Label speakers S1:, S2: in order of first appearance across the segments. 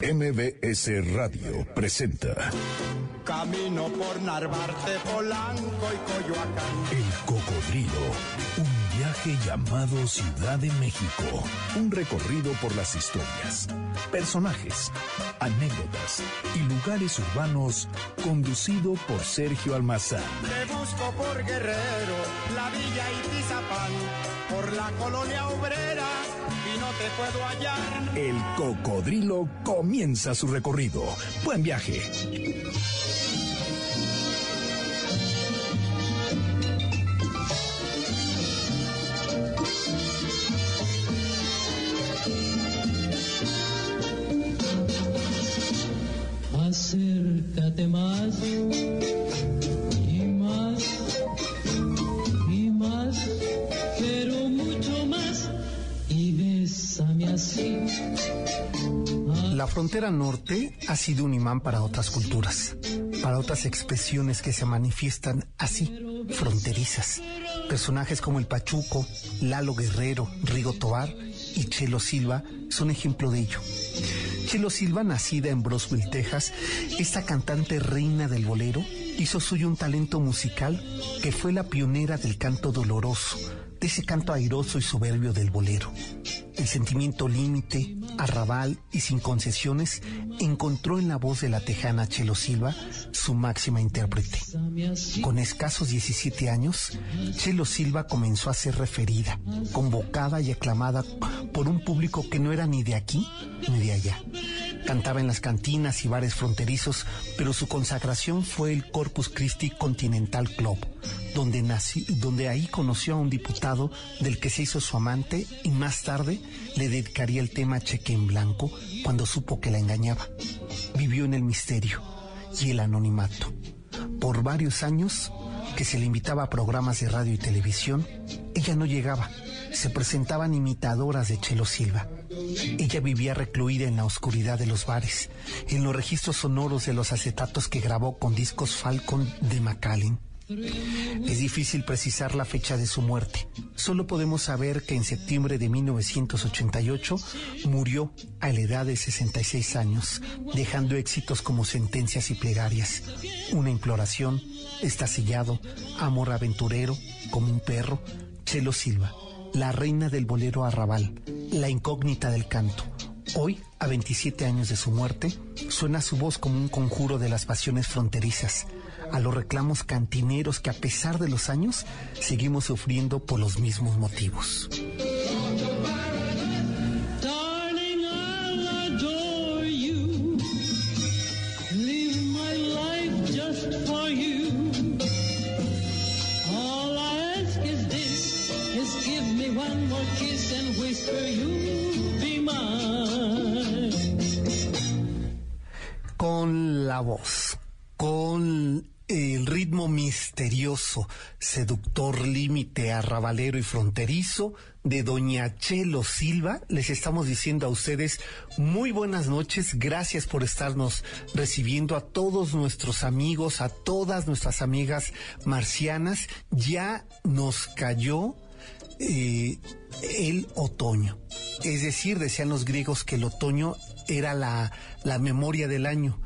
S1: MBS Radio presenta
S2: Camino por Narvarte, Polanco y Coyoacán.
S1: El Cocodrilo, un viaje llamado Ciudad de México. Un recorrido por las historias, personajes, anécdotas y lugares urbanos conducido por Sergio Almazán.
S2: Te busco por Guerrero, la Villa y Tizapán, por la colonia obrera y no te puedo hallar.
S1: El Cocodrilo comienza su recorrido. Buen viaje.
S3: Acércate más
S4: La frontera norte ha sido un imán para otras culturas, para otras expresiones que se manifiestan así, fronterizas. Personajes como el Pachuco, Lalo Guerrero, Rigo Tobar y Chelo Silva son ejemplo de ello. Chelo Silva, nacida en Broswell, Texas, esta cantante reina del bolero, hizo suyo un talento musical que fue la pionera del canto doloroso, de ese canto airoso y soberbio del bolero. El sentimiento límite, arrabal y sin concesiones encontró en la voz de la tejana Chelo Silva su máxima intérprete. Con escasos 17 años, Chelo Silva comenzó a ser referida, convocada y aclamada por un público que no era ni de aquí ni de allá. Cantaba en las cantinas y bares fronterizos, pero su consagración fue el Corpus Christi Continental Club, donde, nací, donde ahí conoció a un diputado del que se hizo su amante y más tarde le dedicaría el tema Cheque en Blanco cuando supo que la engañaba. Vivió en el misterio y el anonimato. Por varios años que se le invitaba a programas de radio y televisión, ella no llegaba. Se presentaban imitadoras de Chelo Silva. Ella vivía recluida en la oscuridad de los bares, en los registros sonoros de los acetatos que grabó con discos Falcon de Macallan. Es difícil precisar la fecha de su muerte. Solo podemos saber que en septiembre de 1988 murió a la edad de 66 años, dejando éxitos como sentencias y plegarias. Una imploración, está sellado, amor aventurero, como un perro, Chelo Silva, la reina del bolero arrabal, la incógnita del canto. Hoy, a 27 años de su muerte, suena su voz como un conjuro de las pasiones fronterizas, a los reclamos cantineros que a pesar de los años seguimos sufriendo por los mismos motivos. Voz, con el ritmo misterioso, seductor, límite, arrabalero y fronterizo de Doña Chelo Silva. Les estamos diciendo a ustedes muy buenas noches, gracias por estarnos recibiendo a todos nuestros amigos, a todas nuestras amigas marcianas. Ya nos cayó eh, el otoño. Es decir, decían los griegos que el otoño era la, la memoria del año.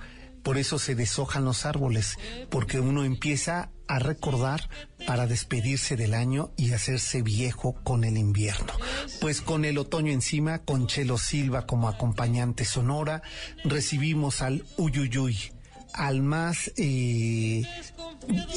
S4: Por eso se deshojan los árboles, porque uno empieza a recordar para despedirse del año y hacerse viejo con el invierno. Pues con el otoño encima, con Chelo Silva como acompañante sonora, recibimos al Uyuyuy, al más eh,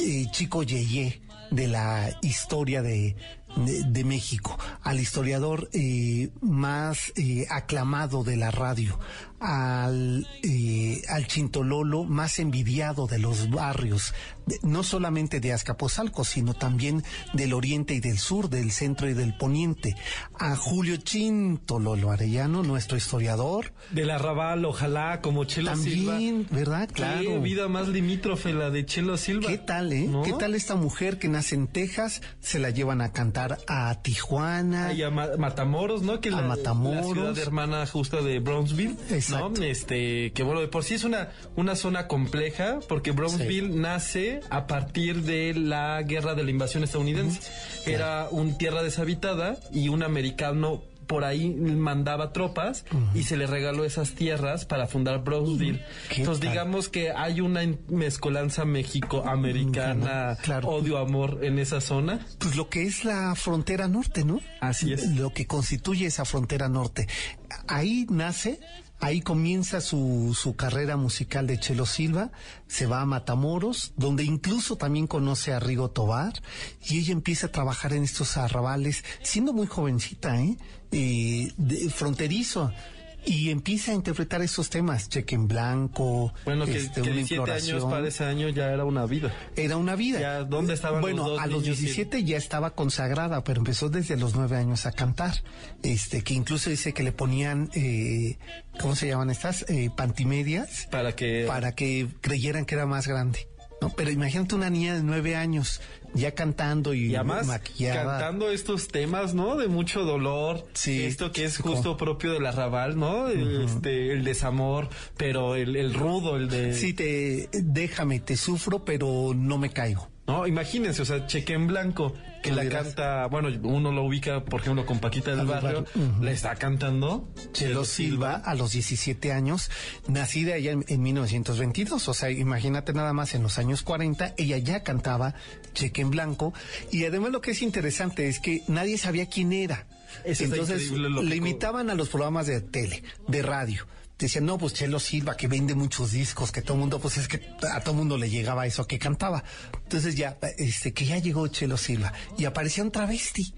S4: eh, chico Yeye de la historia de, de, México, al historiador eh, más eh, aclamado de la radio, al, eh, al chintololo más envidiado de los barrios, de- no solamente de Azcapotzalco, sino también del oriente y del sur, del centro y del poniente, a Julio Chintololo Arellano, nuestro historiador,
S5: Del arrabal, ojalá, como Chelo Silva.
S4: también, ¿verdad?
S5: Qué
S4: Claro.
S5: vida más limítrofe la de Chelo Silva.
S4: ¿Qué tal, eh?
S5: ¿No?
S4: ¿Qué tal esta mujer que nace en Texas? Se la llevan a cantar a Tijuana.
S5: Y a Ma- Matamoros, ¿no? Que
S4: A
S5: la,
S4: Matamoros.
S5: la ciudad hermana justa de Brownsville,
S4: Exacto.
S5: ¿no? Este, que bueno, de por sí es una, una zona compleja, porque Brownsville nace a partir de la guerra de la invasión estadounidense. Era un tierra deshabitada y un americano por ahí mandaba tropas y se le regaló esas tierras para fundar Brownsville.
S4: ¿Qué
S5: Entonces
S4: tal?
S5: digamos que hay una mezcolanza México-americana,
S4: Claro.
S5: odio-amor en esa zona.
S4: Pues lo que es la frontera norte, ¿no?
S5: Así es.
S4: Lo que constituye esa frontera norte. Ahí nace, ahí comienza su, su carrera musical de Chelo Silva, se va a Matamoros, donde incluso también conoce a Rigo Tobar, y ella empieza a trabajar en estos arrabales, siendo muy jovencita, ¿eh? Eh, de- fronterizo. Y empieza a interpretar esos temas, cheque en blanco,
S5: Bueno, que,
S4: este,
S5: que
S4: una
S5: 17 años para ese año ya era una vida.
S4: Era una vida.
S5: Ya, ¿dónde estaban
S4: bueno,
S5: los dos
S4: a los
S5: niños?
S4: 17 ya estaba consagrada, pero empezó desde los nueve años a cantar. Este, que incluso dice que le ponían, eh, ¿cómo se llaman estas? Eh, pantimedias
S5: Para que...
S4: para que creyeran que era más grande. ¿no? Pero imagínate una niña de nueve años ya cantando y,
S5: Y además
S4: maquillada.
S5: cantando estos temas, ¿no? De mucho dolor.
S4: Sí,
S5: Esto que es justo
S4: como-
S5: propio del arrabal, ¿no? El, este, el desamor, pero el, el rudo, el de...
S4: Sí, te, déjame, te sufro, pero no me caigo.
S5: No, imagínense, o sea, Cheque en Blanco, que la
S4: dirás.
S5: canta, bueno, uno lo ubica, por ejemplo, con Paquita del Barrio,
S4: ujú.
S5: le está cantando
S4: Chelo Silva, a los 17 años, nacida ella en, en 1922. O sea, imagínate nada más en los años 40, ella ya cantaba Cheque en Blanco. Y además lo que es interesante es que nadie sabía quién era.
S5: Eso
S4: Entonces le imitaban a los programas de tele, de radio. Decían, no, pues Chelo Silva, que vende muchos discos, que todo el mundo, pues es que a todo el mundo le llegaba eso que cantaba. Entonces ya, este, que ya llegó Chelo Silva y aparecía un travesti.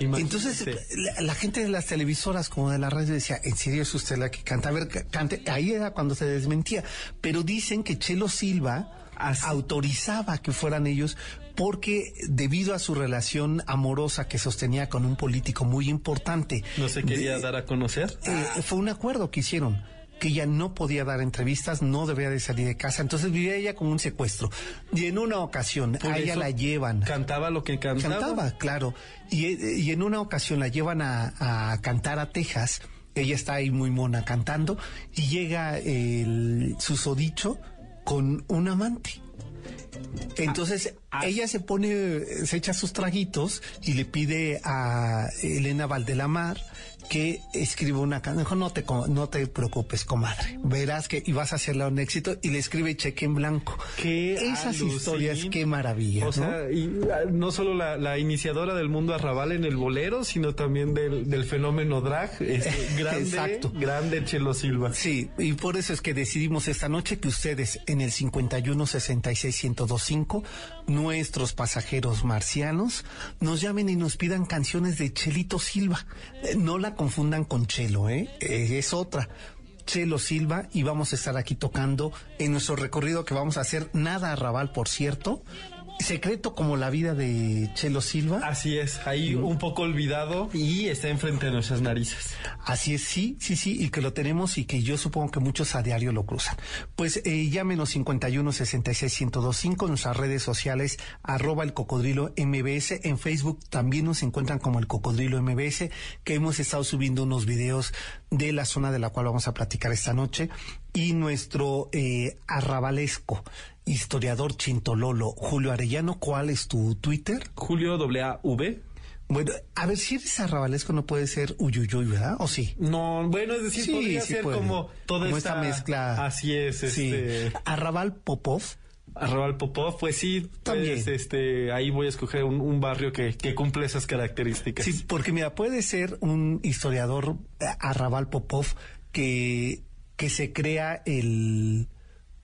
S5: Imagínense.
S4: Entonces, la, la gente de las televisoras como de la radio decía, ¿en serio es usted la que canta? A ver, ca- cante. Ahí era cuando se desmentía. Pero dicen que Chelo Silva
S5: Así.
S4: autorizaba que fueran ellos porque debido a su relación amorosa que sostenía con un político muy importante,
S5: no se quería
S4: de-
S5: dar a conocer.
S4: eh, fue un acuerdo que hicieron que ella no podía dar entrevistas, no debía de salir de casa, entonces vivía ella como un secuestro. Y en una ocasión
S5: Por
S4: a ella la llevan
S5: Cantaba lo que cantaba.
S4: Cantaba, claro. Y, y en una ocasión la llevan a, a cantar a Texas. Ella está ahí muy mona cantando y llega el susodicho con un amante. Entonces
S5: Ah,
S4: ella se pone, se echa sus traguitos y le pide a Elena Valdelamar que escriba una canción. Dijo, no te, no te preocupes, comadre. Verás que y vas a hacerla un éxito. Y le escribe cheque en blanco.
S5: Qué
S4: Esas
S5: alucin.
S4: historias, qué maravilla.
S5: O
S4: ¿no?
S5: sea, y, ah, no solo la, la iniciadora del mundo arrabal en el bolero, sino también del, del fenómeno drag. Este, grande,
S4: Exacto.
S5: grande Chelo Silva.
S4: Sí, y por eso es que decidimos esta noche que ustedes en el 51 66 1025, nuestros pasajeros marcianos, nos llamen y nos pidan canciones de Chelito Silva. Eh, No la confundan con Chelo, ¿eh? Eh, es otra. Chelo Silva y vamos a estar aquí tocando en nuestro recorrido que vamos a hacer nada arrabal, por cierto. Secreto como la vida de Chelo Silva.
S5: Así es, ahí un poco olvidado y está enfrente de nuestras narices.
S4: Así es, sí, sí, sí, y que lo tenemos y que yo supongo que muchos a diario lo cruzan. Pues eh, llámenos 51 66 1025 en nuestras redes sociales, arroba el cocodrilo MBS. En Facebook también nos encuentran como el cocodrilo MBS, que hemos estado subiendo unos videos de la zona de la cual vamos a platicar esta noche. Y nuestro eh, arrabalesco historiador chintololo, Julio Arellano, ¿cuál es tu Twitter?
S5: Julio W.
S4: Bueno, a ver si eres arrabalesco no puede ser uyuyuy, ¿verdad? ¿O sí?
S5: No, bueno, es decir,
S4: Sí,
S5: podría
S4: sí
S5: ser
S4: puede.
S5: como toda
S4: Como
S5: esta,
S4: esta mezcla.
S5: Así es,
S4: Sí.
S5: este.
S4: Arrabal Popov.
S5: Arrabal Popov, pues sí,
S4: También.
S5: pues, este, ahí voy a escoger un, un barrio que, que cumple esas características.
S4: Sí, porque mira, puede ser un historiador eh, Arrabal Popov que, que se crea el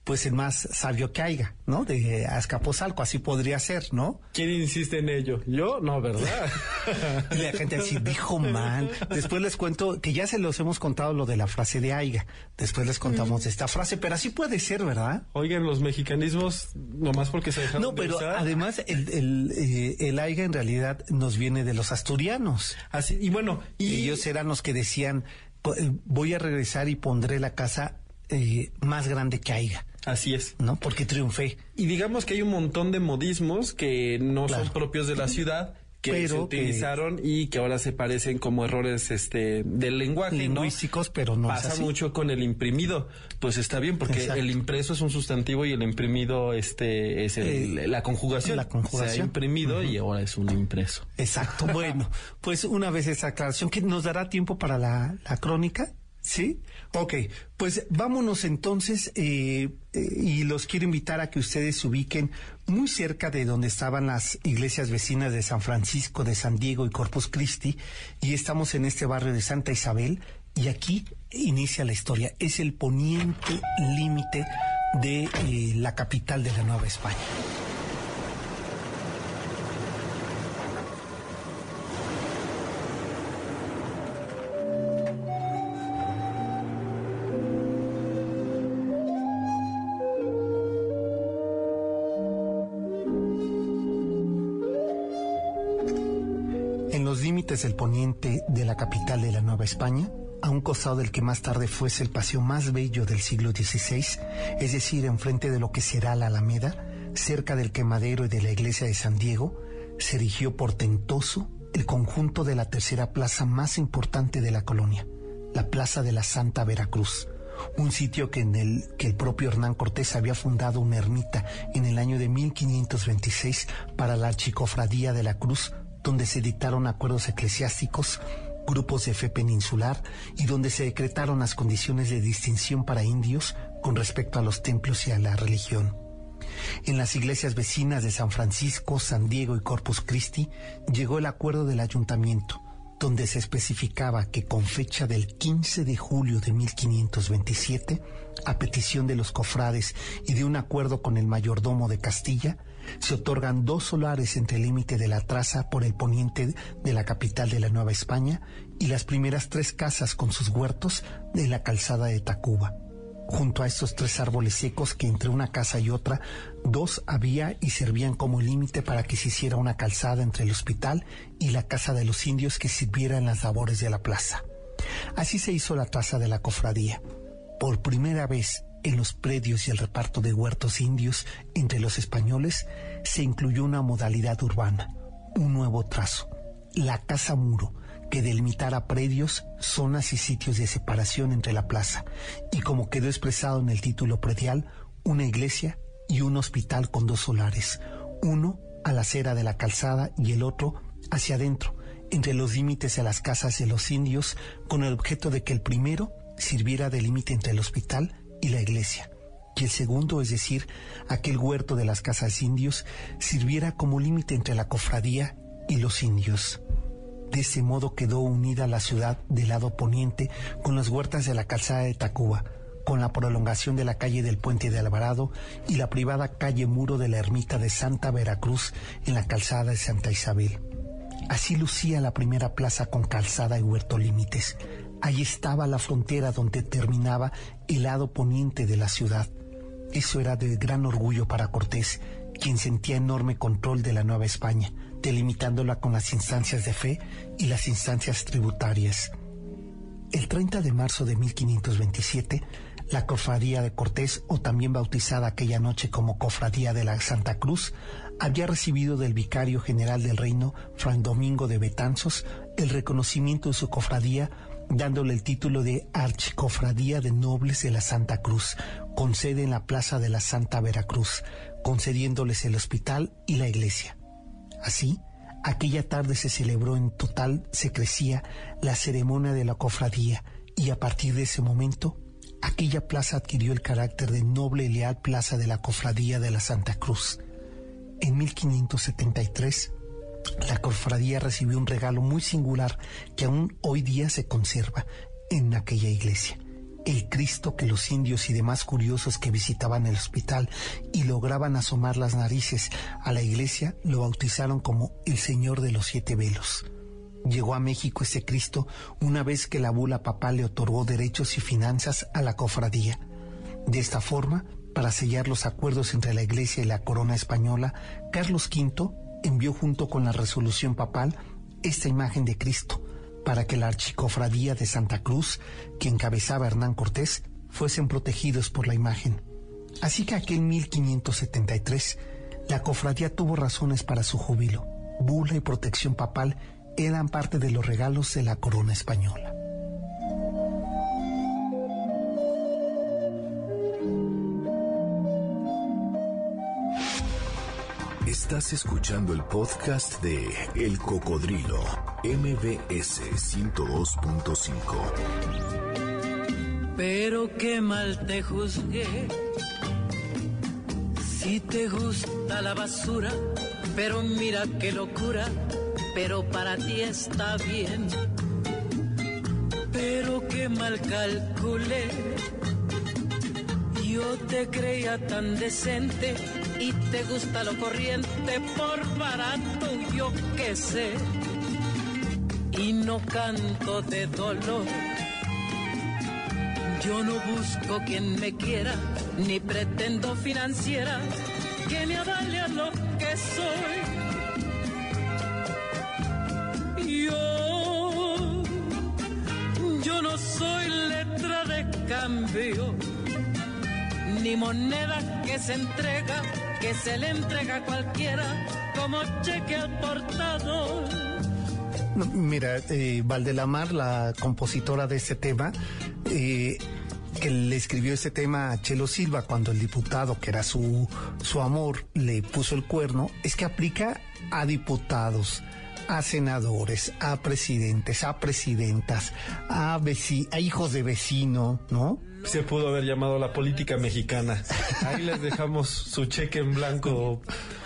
S4: pues el más sabio que haya, ¿no? De Azcapotzalco, así podría ser, ¿no?
S5: ¿Quién insiste en ello? Yo, no, ¿verdad?
S4: Y la gente así dijo mal. Después les cuento que ya se los hemos contado lo de la frase de Aiga. Después les contamos de esta frase, pero así puede ser, ¿verdad?
S5: Oigan, los mexicanismos, nomás porque se dejaron
S4: No,
S5: de
S4: pero
S5: usar.
S4: además el, el, eh, el Aiga en realidad nos viene de los asturianos.
S5: Así, y bueno, y
S4: Ellos eran los que decían, "Po- eh, voy a regresar y pondré la casa eh, más grande que Aiga,
S5: así es.
S4: ¿no? Porque triunfé.
S5: Y digamos que hay un montón de modismos que no
S4: Claro.
S5: son propios de la ciudad, que
S4: Pero
S5: se
S4: que-
S5: utilizaron y que ahora se parecen como errores este del lenguaje ¿no?
S4: Lingüísticos, pero no es
S5: pasa
S4: así.
S5: mucho con el imprimido pues está bien porque
S4: Exacto.
S5: el impreso es un sustantivo y el imprimido este es el-
S4: Eh,
S5: la conjugación
S4: la conjugación.
S5: se ha imprimido y ahora es un impreso
S4: Exacto. Bueno, pues una vez esa aclaración, que nos dará tiempo para la, la crónica. ¿Sí? Ok, pues vámonos entonces eh, eh, y los quiero invitar a que ustedes se ubiquen muy cerca de donde estaban las iglesias vecinas de San Francisco, de San Diego y Corpus Christi y estamos en este barrio de Santa Isabel y aquí inicia la historia. Es el poniente límite de eh, la capital de la Nueva España. Límites del poniente de la capital de la Nueva España, a un costado del que más tarde fuese el paseo más bello del siglo XVI, es decir, enfrente de lo que será la Alameda, cerca del quemadero y de la iglesia de San Diego, se erigió portentoso el conjunto de la tercera plaza más importante de la colonia, la Plaza de la Santa Veracruz, un sitio que en el que el propio Hernán Cortés había fundado una ermita en el año de 1526 para la Archicofradía de la Cruz, donde se dictaron acuerdos eclesiásticos, grupos de fe peninsular y donde se decretaron las condiciones de distinción para indios con respecto a los templos y a la religión. En las iglesias vecinas de San Francisco, San Diego y Corpus Christi llegó el acuerdo del ayuntamiento, donde se especificaba que con fecha del 15 de julio de 1527, a petición de los cofrades y de un acuerdo con el mayordomo de Castilla, se otorgan dos solares entre el límite de la traza por el poniente de la capital de la Nueva España y las primeras tres casas con sus huertos de la calzada de Tacuba junto a estos tres árboles secos que entre una casa y otra, dos había y servían como límite para que se hiciera una calzada entre el hospital y la casa de los indios que sirviera en las labores de la plaza. Así se hizo la traza de la cofradía. Por primera vez en los predios y el reparto de huertos indios entre los españoles se incluyó una modalidad urbana, un nuevo trazo, la casa muro, que delimitara predios, zonas y sitios de separación entre la plaza, y como quedó expresado en el título predial, una iglesia y un hospital con dos solares, uno a la acera de la calzada y el otro hacia adentro, entre los límites de las casas de los indios, con el objeto de que el primero sirviera de límite entre el hospital y la iglesia, y el segundo, es decir, aquel huerto de las casas indios, sirviera como límite entre la cofradía y los indios. De ese modo quedó unida la ciudad del lado poniente con las huertas de la calzada de Tacuba, con la prolongación de la calle del Puente de Alvarado y la privada calle Muro de la ermita de Santa Veracruz en la calzada de Santa Isabel. Así lucía la primera plaza con calzada y huerto límites. Allí estaba la frontera donde terminaba el lado poniente de la ciudad. Eso era de gran orgullo para Cortés, quien sentía enorme control de la Nueva España, delimitándola con las instancias de fe y las instancias tributarias. El 30 de marzo de 1527, la Cofradía de Cortés, o también bautizada aquella noche como Cofradía de la Santa Cruz, había recibido del vicario general del reino, Fran Domingo de Betanzos, el reconocimiento de su cofradía, dándole el título de Archicofradía de Nobles de la Santa Cruz, con sede en la Plaza de la Santa Veracruz, concediéndoles el hospital y la iglesia. Así, aquella tarde se celebró en total secrecía la ceremonia de la cofradía y a partir de ese momento, aquella plaza adquirió el carácter de noble y leal plaza de la cofradía de la Santa Cruz. En 1573, la cofradía recibió un regalo muy singular que aún hoy día se conserva en aquella iglesia. El Cristo que los indios y demás curiosos que visitaban el hospital y lograban asomar las narices a la iglesia lo bautizaron como el Señor de los Siete Velos. Llegó a México ese Cristo una vez que la bula papal le otorgó derechos y finanzas a la cofradía. De esta forma, para sellar los acuerdos entre la Iglesia y la corona española, Carlos V envió junto con la resolución papal esta imagen de Cristo, para que la archicofradía de Santa Cruz, que encabezaba Hernán Cortés, fuesen protegidos por la imagen. Así que aquel 1573, la cofradía tuvo razones para su júbilo. bula y protección papal eran parte de los regalos de la corona española.
S1: Estás escuchando el podcast de El Cocodrilo, MBS 102.5.
S3: Pero qué mal te juzgué. Si te gusta la basura, pero mira qué locura, pero para ti está bien. Pero qué mal calculé. Yo te creía tan decente y te gusta lo corriente por barato, yo qué sé. Y no canto de dolor. Yo no busco quien me quiera, ni pretendo financiera que me avale a lo que soy. Yo, yo no soy letra de cambio, ni moneda que se entrega, que se le entrega a cualquiera como cheque al portador.
S4: Mira, eh, Valdelamar, la compositora de este tema, eh, que le escribió este tema a Chelo Silva cuando el diputado, que era su, su amor, le puso el cuerno, es que aplica a diputados, a senadores, a presidentes, a presidentas, a, veci- a hijos de vecino, ¿no?
S5: Se pudo haber llamado la política mexicana. Ahí les dejamos su cheque en blanco.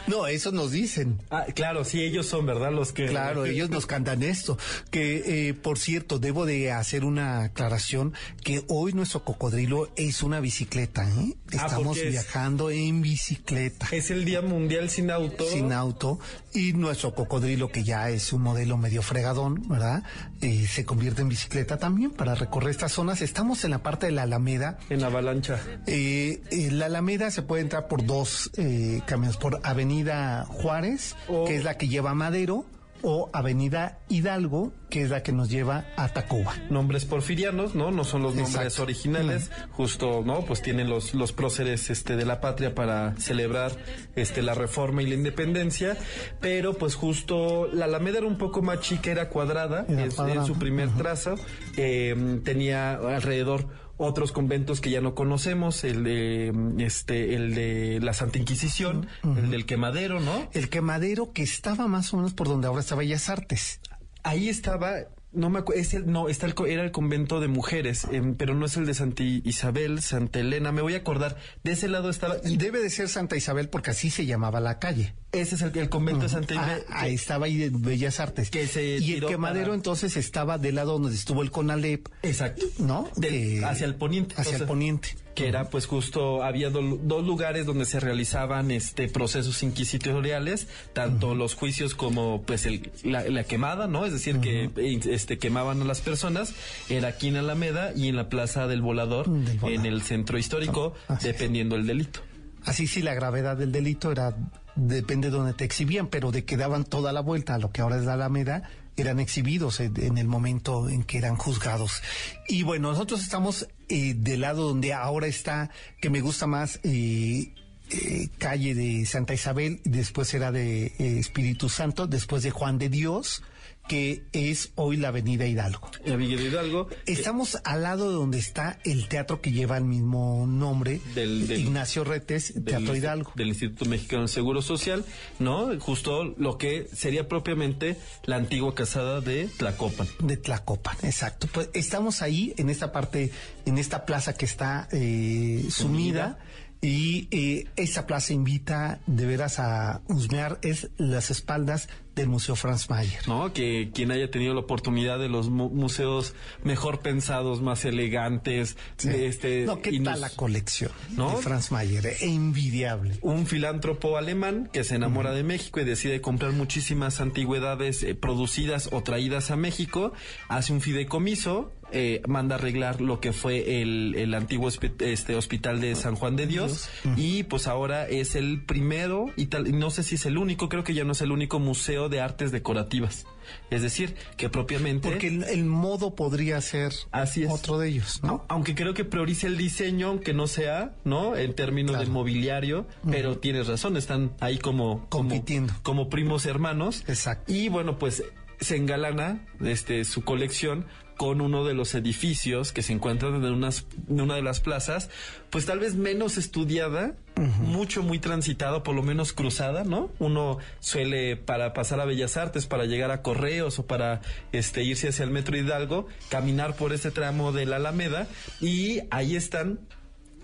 S4: No, eso nos dicen.
S5: Ah, claro, sí, ellos son, ¿verdad? Los que...
S4: Claro, ellos nos cantan esto. Que, eh, por cierto, debo de hacer una aclaración que hoy nuestro cocodrilo es una bicicleta, ¿eh?
S5: Ah,
S4: Estamos
S5: es-
S4: viajando en bicicleta.
S5: Es el Día Mundial sin auto.
S4: sin auto y nuestro cocodrilo que ya es un modelo medio fregadón, ¿verdad? Eh, se convierte en bicicleta también para recorrer estas zonas. Estamos en la parte de la Alameda.
S5: En avalancha.
S4: Eh, la Alameda se puede entrar por dos eh, caminos, por Avenida Juárez, que es la que lleva a Madero, o Avenida Hidalgo, que es la que nos lleva a Tacuba.
S5: Nombres porfirianos, ¿no? No son los nombres
S4: Exacto.
S5: originales. Justo, ¿no? Pues tienen los, los próceres este, de la patria para celebrar este, la reforma y la independencia. Pero, pues justo, la Alameda era un poco más chica, era cuadrada.
S4: Era
S5: es-
S4: cuadrada,
S5: En su primer trazo. Eh, tenía alrededor otros conventos que ya no conocemos, el de este, el de la Santa Inquisición, el del quemadero, ¿no?
S4: El quemadero que estaba más o menos por donde ahora está Bellas Artes.
S5: Ahí estaba, no me acuerdo, es el, no, está el, era el convento de mujeres, em, pero no es el de Santa Isabel, Santa Elena, me voy a acordar, de ese lado estaba, Y
S4: debe de ser Santa Isabel porque así se llamaba la calle.
S5: Ese es el, el convento de Santa
S4: Ah,
S5: Isabel.
S4: ahí estaba ahí de Bellas Artes.
S5: Que se
S4: y el quemadero
S5: para-
S4: entonces estaba del lado donde estuvo el Conalep,
S5: Exacto.
S4: ¿no?
S5: Del- hacia el poniente.
S4: Hacia
S5: o
S4: el poniente.
S5: que era pues justo había do- dos lugares donde se realizaban este procesos inquisitoriales tanto los juicios como pues el, la, la quemada no es decir que este quemaban a las personas era aquí en Alameda y en la plaza del volador,
S4: Del Volador.
S5: en el centro histórico
S4: Así es.
S5: dependiendo el delito
S4: Así sí, la gravedad del delito era, depende de donde te exhibían, pero de que daban toda la vuelta a lo que ahora es la Alameda, eran exhibidos en, el momento en que eran juzgados. Y bueno, nosotros estamos eh, del lado donde ahora está, que me gusta más, eh, eh, calle de Santa Isabel, después era de eh, Espíritu Santo, después de Juan de Dios, que es hoy la Avenida Hidalgo.
S5: Villa de Hidalgo
S4: Estamos al lado de donde está el teatro que lleva el mismo nombre,
S5: Del- del-
S4: Ignacio Retes,
S5: del
S4: Teatro Hidalgo.
S5: del Instituto Mexicano del Seguro Social, ¿no? Justo lo que sería propiamente la antigua casada de Tlacopan.
S4: De Tlacopan, exacto. Pues estamos ahí, en esta parte, en esta plaza que está eh, sumida. Y eh, esta plaza invita de veras a husmear es las espaldas del Museo Franz Mayer.
S5: ¿no? Que quien haya tenido la oportunidad de los mu- museos mejor pensados, más elegantes,
S4: Sí.
S5: de este
S4: no, ¿qué
S5: y
S4: tal
S5: nos-
S4: la colección
S5: ¿No?
S4: de Franz Mayer? Eh, envidiable.
S5: un filántropo alemán que se enamora de México y decide comprar muchísimas antigüedades eh, producidas o traídas a México, hace un fideicomiso, eh, manda arreglar lo que fue el, el antiguo este, hospital de San Juan de Dios y pues ahora es el primero y tal, no sé si es el único, creo que ya no es el único museo de artes decorativas. Es decir, que propiamente...
S4: Porque el, el modo podría ser
S5: Así es.
S4: otro de ellos, ¿no?
S5: Aunque creo que prioriza el diseño, aunque no sea, ¿no? En términos
S4: Claro.
S5: de mobiliario, pero tienes razón, están ahí como... como-
S4: Compitiendo.
S5: Como, primos hermanos.
S4: Exacto.
S5: Y bueno, pues se engalana este, su colección con uno de los edificios que se encuentran en, unas, en una de las plazas, pues tal vez menos estudiada, mucho, muy transitado, por lo menos cruzada, ¿no? Uno suele para pasar a Bellas Artes, para llegar a Correos o para este, irse hacia el Metro Hidalgo, caminar por ese tramo de la Alameda y ahí están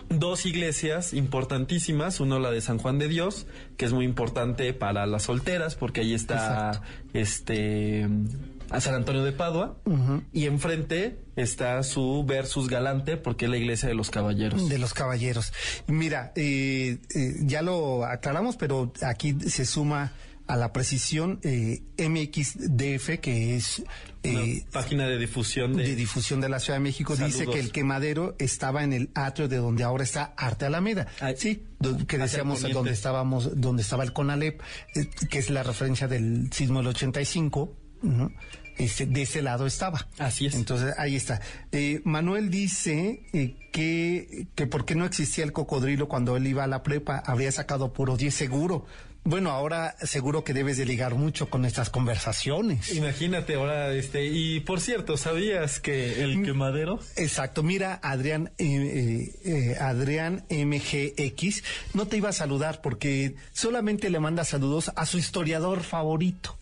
S5: dos iglesias importantísimas, uno la de San Juan de Dios, que es muy importante para las solteras, porque ahí está este a San Antonio de Padua, y enfrente está su versus galante, porque es la iglesia de los caballeros.
S4: De los caballeros. Mira, eh, eh, ya lo aclaramos, pero aquí se suma a la precisión eh, MXDF, que es eh,
S5: página de difusión de,
S4: de difusión de la Ciudad de México, dice que el quemadero estaba en el atrio de donde ahora está Arte Alameda. Sí, do- que decíamos donde estábamos, donde estaba el CONALEP, eh, que es la referencia del sismo del 85. Este, de ese lado estaba.
S5: Así es.
S4: Entonces, ahí está. Eh, Manuel dice eh, que, que por qué no existía el cocodrilo cuando él iba a la prepa, habría sacado puro 10 seguro. Bueno, ahora seguro que debes de ligar mucho con estas conversaciones.
S5: Imagínate ahora, este, y por cierto, ¿sabías que el quemadero?
S4: Exacto, mira, Adrián, eh, Adrián MGX, no te iba a saludar porque solamente le manda saludos a su historiador favorito.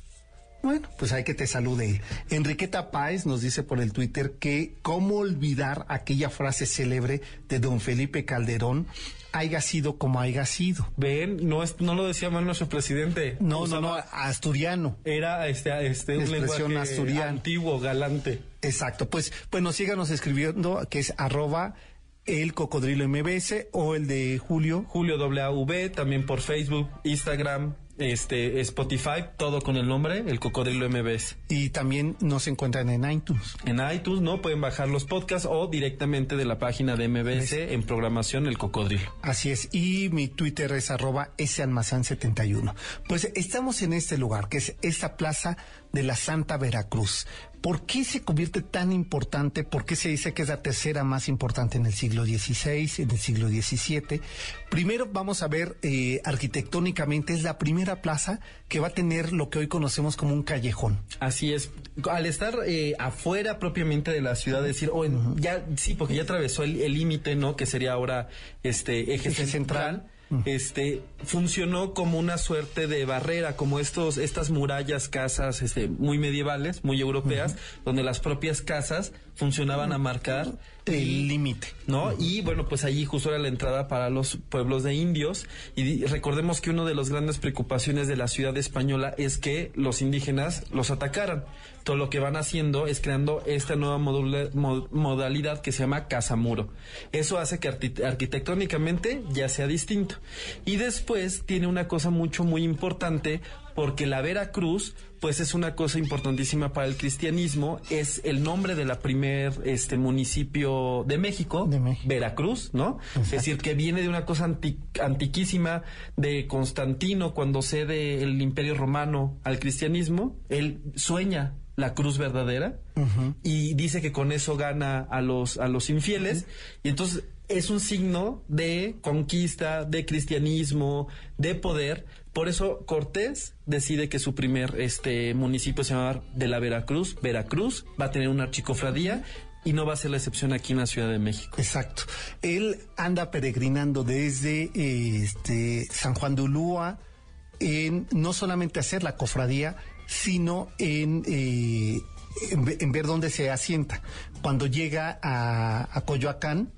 S4: Bueno, pues hay que te salude él. Enriqueta Páez nos dice por el Twitter que cómo olvidar aquella frase célebre de don Felipe Calderón, haya sido como haya sido.
S5: Ven, no es, no lo decía mal nuestro presidente.
S4: No, no, no, asturiano.
S5: Era este, este un
S4: Expresión
S5: lenguaje
S4: asturiana.
S5: antiguo, galante.
S4: Exacto, pues bueno, síganos escribiendo que es arroba el cocodrilo MBS o el de Julio.
S5: Julio WV, también por Facebook, Instagram, este, Spotify, todo con el nombre, el Cocodrilo MBS.
S4: Y también nos encuentran en iTunes.
S5: En iTunes, ¿no? Pueden bajar los podcasts o directamente de la página de MBS en programación El Cocodrilo.
S4: Así es. Y mi Twitter es arroba salmazán71. Pues estamos en este lugar, que es esta plaza de la Santa Veracruz. ¿Por qué se convierte tan importante? ¿Por qué se dice que es la tercera más importante en el siglo XVI, en el siglo XVII? Primero vamos a ver eh, arquitectónicamente, es la primera plaza que va a tener lo que hoy conocemos como un callejón.
S5: Así es. Al estar eh, afuera propiamente de la ciudad, decir, o en- ya, sí, porque ya atravesó el límite, ¿no? Que sería ahora este eje,
S4: Eje
S5: central. Este funcionó como una suerte de barrera, como estos, estas murallas, casas, este, muy medievales, muy europeas, donde las propias casas funcionaban a marcar
S4: El límite.
S5: ¿no? Y bueno, pues allí justo era la entrada para los pueblos de indios. Y recordemos que una de las grandes preocupaciones de la ciudad española es que los indígenas los atacaran. Todo lo que van haciendo es creando esta nueva modula- modalidad que se llama casamuro. Eso hace que arquitectónicamente ya sea distinto. Y después tiene una cosa mucho, muy importante porque la Veracruz pues es una cosa importantísima para el cristianismo, es el nombre de la primer este municipio de México,
S4: De México.
S5: Veracruz, ¿no? Es decir, que viene de una cosa anti- antiquísima de Constantino cuando cede el Imperio Romano al cristianismo, él sueña la cruz verdadera y dice que con eso gana a los a los infieles y entonces es un signo de conquista, de cristianismo, de poder. Por eso Cortés decide que su primer este municipio se llama de la Veracruz, Veracruz, va a tener una archicofradía y no va a ser la excepción aquí en la Ciudad de México.
S4: Exacto. Él anda peregrinando desde este San Juan de Ulúa en no solamente hacer la cofradía, sino en, eh, ver dónde se asienta. Cuando llega a, a Coyoacán,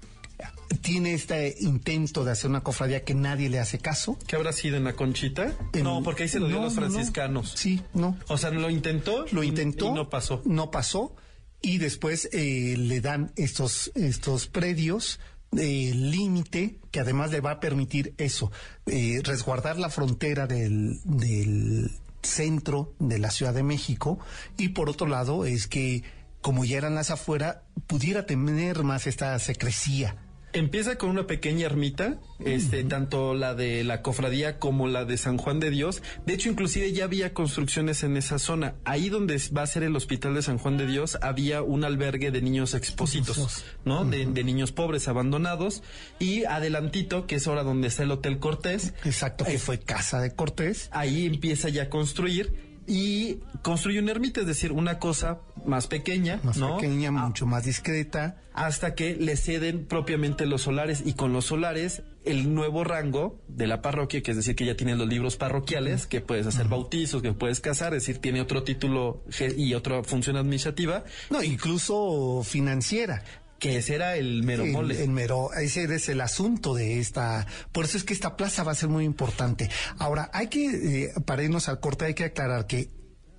S4: tiene este intento de hacer una cofradía que nadie le hace caso.
S5: ¿Qué habrá sido en la Conchita?
S4: En-
S5: no, porque ahí se lo dio a los
S4: no, no.
S5: franciscanos.
S4: Sí, no.
S5: O sea, lo intentó.
S4: Lo
S5: y-
S4: intentó.
S5: Y no pasó.
S4: No pasó. Y después eh, le dan estos, estos predios de límite que además le va a permitir eso, eh, resguardar la frontera del, del centro de la Ciudad de México y por otro lado es que como ya eran las afuera pudiera tener más esta secrecía.
S5: Empieza con una pequeña ermita, este, tanto la de la cofradía como la de San Juan de Dios. De hecho, inclusive ya había construcciones en esa zona. Ahí donde va a ser el hospital de San Juan de Dios, había un albergue de niños expósitos, ¿no? de, de niños pobres abandonados. Y adelantito, que es ahora donde está el Hotel Cortés.
S4: Exacto, que fue casa de Cortés.
S5: Ahí empieza ya a construir y construye una ermita, es decir, una cosa más pequeña,
S4: Más
S5: ¿no?
S4: pequeña,
S5: Ah,
S4: mucho más discreta.
S5: hasta que le ceden propiamente los solares y con los solares el nuevo rango de la parroquia, que es decir, que ya tiene los libros parroquiales, que puedes hacer bautizos, que puedes casar, es decir, tiene otro título y otra función administrativa,
S4: No, incluso financiera.
S5: Que ese era el mero
S4: El-
S5: mole.
S4: el mero- ese es el asunto de esta. Por eso es que esta plaza va a ser muy importante. Ahora, hay que, eh, para irnos al corte, hay que aclarar que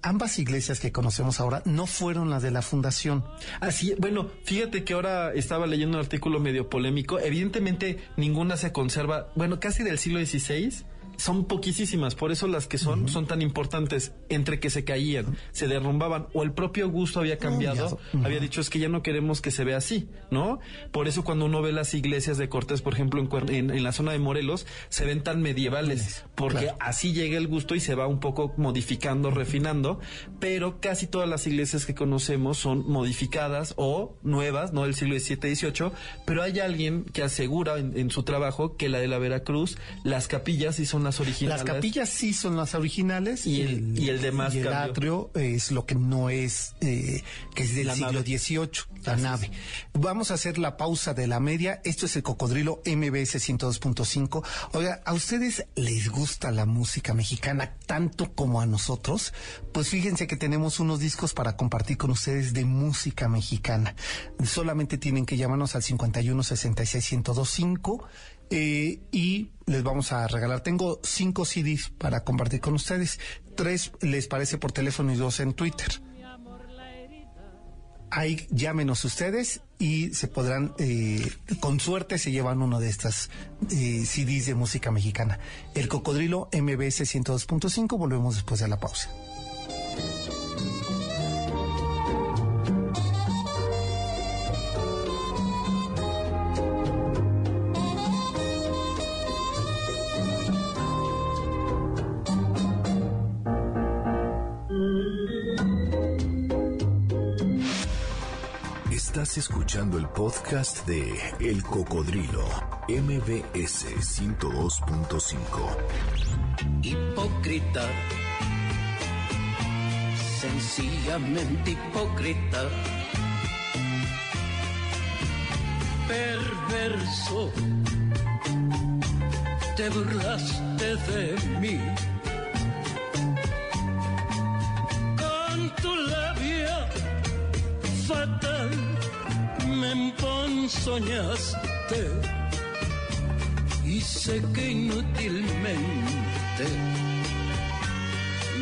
S4: ambas iglesias que conocemos ahora no fueron las de la fundación.
S5: Así, bueno, fíjate que ahora estaba leyendo un artículo medio polémico. Evidentemente, ninguna se conserva, bueno, casi del siglo XVI. Son poquísimas, por eso las que son son tan importantes. Entre que se caían, se derrumbaban, o el propio Augusto había cambiado, había dicho es que ya no queremos que se vea así, ¿no? Por eso cuando uno ve las iglesias de Cortés, por ejemplo, en, en- en la zona de Morelos, se ven tan medievales, porque
S4: claro.
S5: así llega el gusto y se va un poco modificando, refinando, pero casi todas las iglesias que conocemos son modificadas o nuevas, no del siglo XVII, XVIII, pero hay alguien que asegura en, en su trabajo que la de la Veracruz, las capillas sí son las originales.
S4: Las capillas sí son las originales
S5: Y el- y el demás
S4: y el
S5: cambió.
S4: atrio es lo que no es, eh, que es del
S5: La
S4: siglo
S5: nave.
S4: XVIII, la nave. Vamos a hacer la pausa de la media. Esto es el Cocodrilo MBS 102.5. Oiga, ¿a ustedes les gusta la música mexicana tanto como a nosotros? Pues fíjense que tenemos unos discos para compartir con ustedes de música mexicana. Solamente tienen que llamarnos al 51 66 1025 eh, y les vamos a regalar. Tengo cinco CDs para compartir con ustedes. Tres les parece por teléfono y dos en Twitter. Ahí llámenos ustedes y se podrán, eh, con suerte se llevan uno de estas eh, CDs de música mexicana. El Cocodrilo MBS 102.5. Volvemos después de la pausa.
S1: Estás escuchando el podcast de El Cocodrilo, MBS 102.5.
S6: hipócrita, sencillamente hipócrita, perverso, te burlaste de mí. Con tu labia fatal me emponzoñaste y sé que inútilmente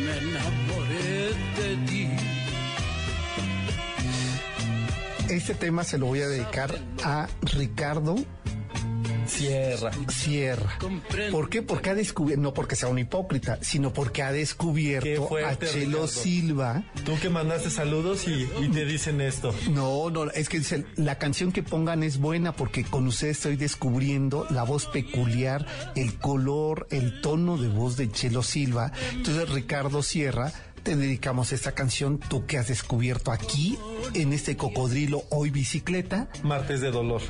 S6: me enamoré de ti.
S4: Este tema se lo voy a dedicar a Ricardo
S5: Sierra.
S4: Sierra.
S6: Comprendo.
S4: ¿Por qué? Porque ha descubierto, no porque sea un hipócrita, sino porque ha descubierto
S5: fuerte,
S4: a Chelo
S5: Ricardo.
S4: Silva.
S5: Tú que mandaste saludos y, y te dicen esto.
S4: No, no, es que dice, la canción que pongan es buena porque con ustedes estoy descubriendo la voz peculiar, el color, el tono de voz de Chelo Silva. Entonces, Ricardo Sierra, te dedicamos esta canción, tú que has descubierto aquí, en este cocodrilo hoy bicicleta,
S5: Martes de dolor.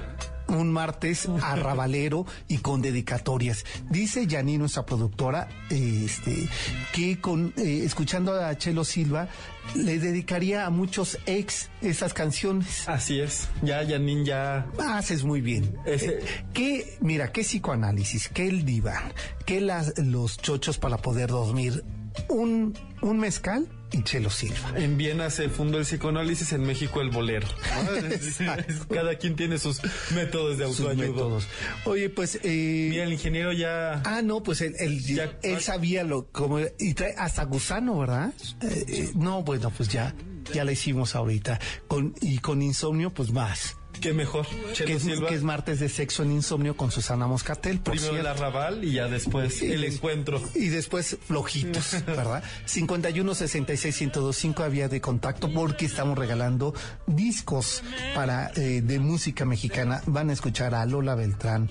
S4: Un martes arrabalero y con dedicatorias. Dice Yanni, nuestra productora, este, que con eh, escuchando a Chelo Silva le dedicaría a muchos ex esas canciones.
S5: Así es. Ya, Yanin, ya.
S4: Haces muy bien.
S5: Ese-
S4: Eh, ¿Qué, mira, qué psicoanálisis, qué el diván, qué las, los chochos para poder dormir, un, un mezcal Chelo Silva.
S5: En Viena se fundó el psicoanálisis, en México el bolero. Cada quien tiene sus métodos de
S4: Sus
S5: autoayuda.
S4: métodos. Oye, pues, eh,
S5: Mira, el ingeniero ya.
S4: Ah, no, pues él, él,
S5: Ya-
S4: él sabía lo como y trae hasta gusano, ¿verdad? Eh, eh, no, bueno, pues ya ya la hicimos ahorita con y con insomnio pues más.
S5: Qué mejor.
S4: Que es,
S5: Silva.
S4: que es martes de sexo en insomnio con Susana Moscatel. Por
S5: Primero el arrabal y ya después el encuentro.
S4: Y después flojitos, ¿verdad? 51 66 1025 había de contacto porque estamos regalando discos para eh, de música mexicana. Van a escuchar a Lola Beltrán,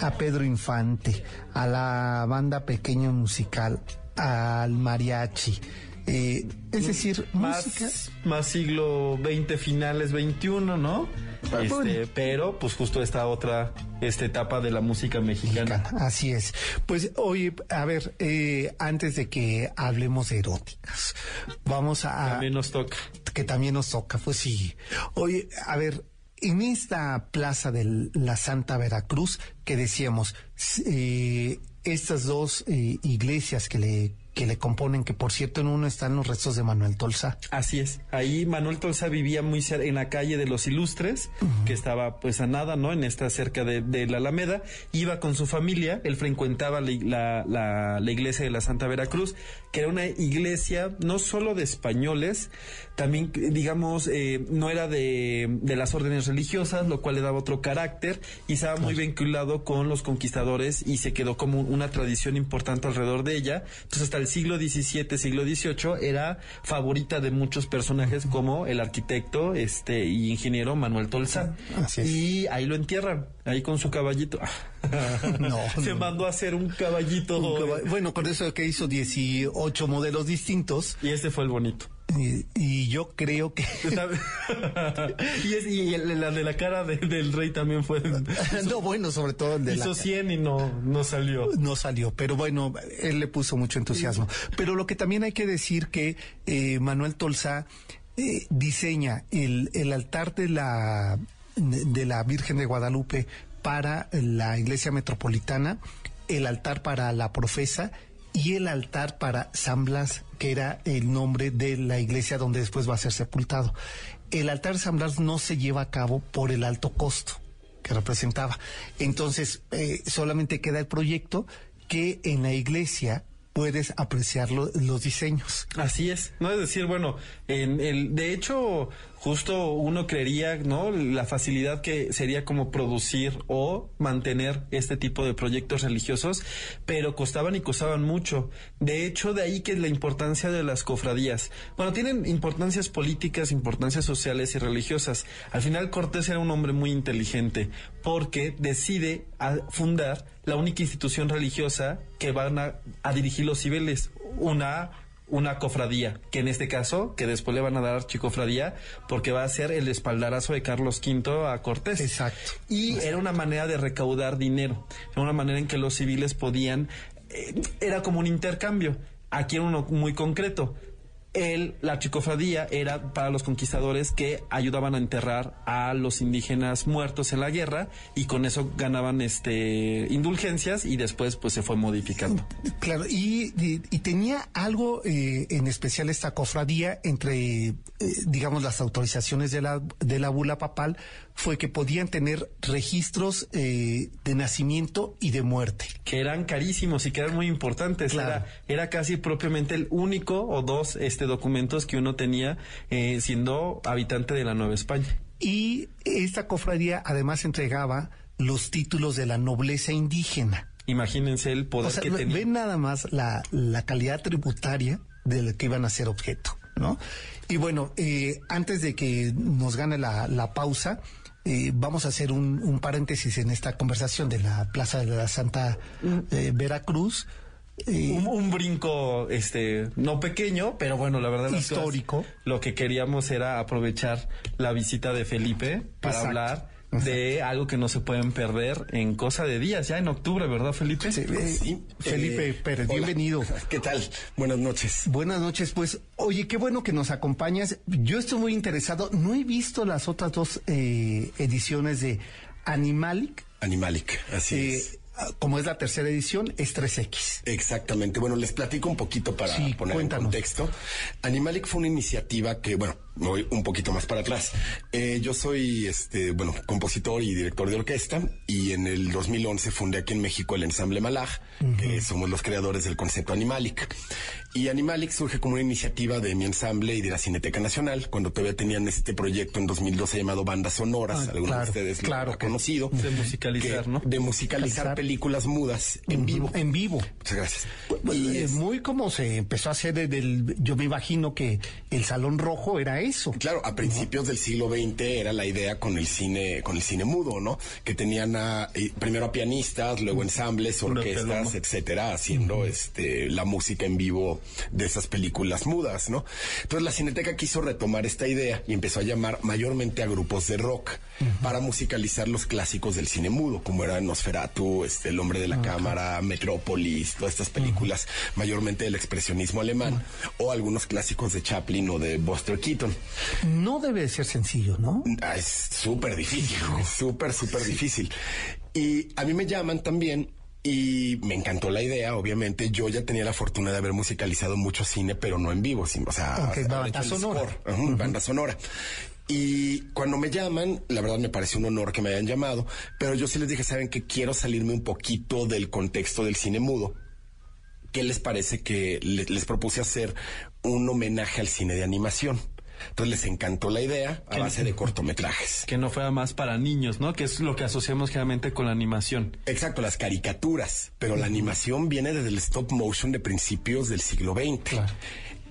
S4: a Pedro Infante, a la banda Pequeño Musical, al mariachi. Eh, es decir, música.
S5: Más, más siglo XX, finales XXI, ¿no?
S4: Ah,
S5: Este,
S4: bueno.
S5: pero pues justo esta otra esta etapa de la música mexicana.
S4: Así es. Pues oye, a ver, eh, antes de que hablemos de eróticas, vamos a...
S5: También nos toca.
S4: que también nos toca, pues sí. Oye, a ver, en esta plaza de la Santa Veracruz, que decíamos, eh, estas dos eh, iglesias que le, que le componen, que por cierto en uno están los restos de Manuel Tolsa.
S5: Así es. Ahí Manuel Tolsa vivía muy cerca, en la calle de los Ilustres, que estaba pues a nada, ¿no? En esta cerca de, de la Alameda. Iba con su familia, él frecuentaba la, la- la- la iglesia de la Santa Veracruz, que era una iglesia no solo de españoles, también, digamos, eh, no era de, de las órdenes religiosas, lo cual le daba otro carácter, y estaba muy vinculado con los conquistadores y se quedó como una tradición importante alrededor de ella. Entonces, hasta el siglo XVII, siglo XVIII, era favorita de muchos personajes como el arquitecto este y ingeniero Manuel Tolsa.
S4: Así es.
S5: Y ahí lo entierran, ahí con su caballito.
S4: No,
S5: se
S4: no.
S5: mandó a hacer un caballito.
S4: Un Bueno, con eso que hizo 18 modelos distintos,
S5: Y este fue el bonito.
S4: Y, y yo creo que...
S5: y, es- y el- la de la cara de- del rey también fue.
S4: no, bueno, sobre todo el de la...
S5: Hizo 100 y no, no salió.
S4: no salió, pero bueno, él le puso mucho entusiasmo. Pero lo que también hay que decir que eh, Manuel Tolsa eh, diseña el, el altar de la de la Virgen de Guadalupe para la Iglesia Metropolitana, el altar para la Profesa y el altar para San Blas, que era el nombre de la iglesia donde después va a ser sepultado. El altar de San Blas no se lleva a cabo por el alto costo que representaba. Entonces, eh, solamente queda el proyecto que en la iglesia puedes apreciar lo- los diseños.
S5: Así es, no es decir, bueno, en el, de hecho, justo uno creería, ¿no? La facilidad que sería como producir o mantener este tipo de proyectos religiosos, pero costaban y costaban mucho. De hecho, de ahí que la importancia de las cofradías. Bueno, tienen importancias políticas, importancias sociales y religiosas. Al final, Cortés era un hombre muy inteligente porque decide fundar la única institución religiosa que van a, a dirigir los civiles, una una cofradía, que en este caso, que después le van a dar archicofradía, porque va a ser el espaldarazo de Carlos V a Cortés.
S4: Exacto.
S5: Y era una manera de recaudar dinero, era una manera en que los civiles podían, eh, era como un intercambio. Aquí era uno muy concreto. El, la archicofradía era para los conquistadores que ayudaban a enterrar a los indígenas muertos en la guerra y con eso ganaban este indulgencias y después pues se fue modificando.
S4: Claro, y, y- tenía algo eh, en especial esta cofradía entre, eh, digamos, las autorizaciones de la, de la bula papal, fue que podían tener registros eh, de nacimiento y de muerte.
S5: que eran carísimos y que eran muy importantes.
S4: Claro.
S5: Era, era casi propiamente el único o dos este documentos que uno tenía eh, siendo habitante de la Nueva España.
S4: Y esta cofradía además entregaba los títulos de la nobleza indígena.
S5: Imagínense el poder
S4: O sea,
S5: que tenía.
S4: ven nada más la, la calidad tributaria de lo que iban a ser objeto, ¿no? Y bueno, eh, antes de que nos gane la, la pausa, eh, vamos a hacer un, un paréntesis en esta conversación de la Plaza de la Santa eh, Veracruz. Eh,
S5: Un, un brinco, este, no pequeño, pero bueno, la verdad. las cosas,
S4: Histórico.
S5: lo que queríamos era aprovechar la visita de Felipe para
S4: Exacto.
S5: hablar de algo que no se pueden perder en cosa de días, ya en octubre, ¿verdad, Felipe?
S4: sí, eh,
S7: Sí,
S4: Felipe
S7: eh,
S4: Pérez,
S7: hola.
S4: bienvenido.
S7: ¿Qué tal? Buenas noches.
S4: Buenas noches, pues, oye, qué bueno que nos acompañas. Yo estoy muy interesado. No he visto las otras dos eh, ediciones de Animalic.
S7: Animalic, así
S4: Eh,
S7: es.
S4: como es la tercera edición, es 3X.
S7: Exactamente. Bueno, les platico un poquito para
S4: Sí,
S7: poner
S4: cuéntanos.
S7: en contexto. Animalic fue una iniciativa que, bueno, me voy un poquito más para atrás. Eh, yo soy, este, bueno, compositor y director de orquesta y en el 2011 fundé aquí en México el ensamble Malaj, que somos los creadores del concepto Animalic. Y Animalic surge como una iniciativa de mi ensamble y de la Cineteca Nacional, cuando todavía tenían este proyecto en 2012 llamado Bandas Sonoras,
S4: Ah,
S7: algunos
S4: claro,
S7: de ustedes
S4: claro
S7: lo han conocido.
S5: De musicalizar,
S7: que-
S5: ¿no?
S7: De musicalizar películas mudas en vivo.
S4: En vivo.
S7: Muchas gracias.
S4: Y
S7: Y es-
S4: muy como se empezó a hacer desde el, yo me imagino que el Salón Rojo era eso.
S7: Claro, a principios del siglo XX era la idea con el cine, con el cine mudo, ¿no? Que tenían a, eh, primero a pianistas, luego ensambles, orquestas, etcétera, haciendo este la música en vivo de esas películas mudas, ¿no? Entonces la Cineteca quiso retomar esta idea y empezó a llamar mayormente a grupos de rock para musicalizar los clásicos del cine mudo, como eran Nosferatu, este, El hombre de la cámara, Metrópolis, todas estas películas mayormente del expresionismo alemán o algunos clásicos de Chaplin o de Buster Keaton.
S4: No debe de ser sencillo, ¿no?
S7: Ah, es súper difícil, súper, súper difícil. Y a mí me llaman también y me encantó la idea, obviamente. Yo ya tenía la fortuna de haber musicalizado mucho cine, pero no en vivo, sin- o sea,
S4: banda sonora.
S7: banda sonora. Y cuando me llaman, la verdad me pareció un honor que me hayan llamado, pero yo sí les dije, saben que quiero salirme un poquito del contexto del cine mudo. ¿Qué les parece que le- les propuse hacer un homenaje al cine de animación? Entonces les encantó la idea a base de cortometrajes.
S5: Que no fuera más para niños, ¿no? Que es lo que asociamos generalmente con la animación.
S7: Exacto, las caricaturas, pero la animación viene desde el stop motion de principios del siglo XX.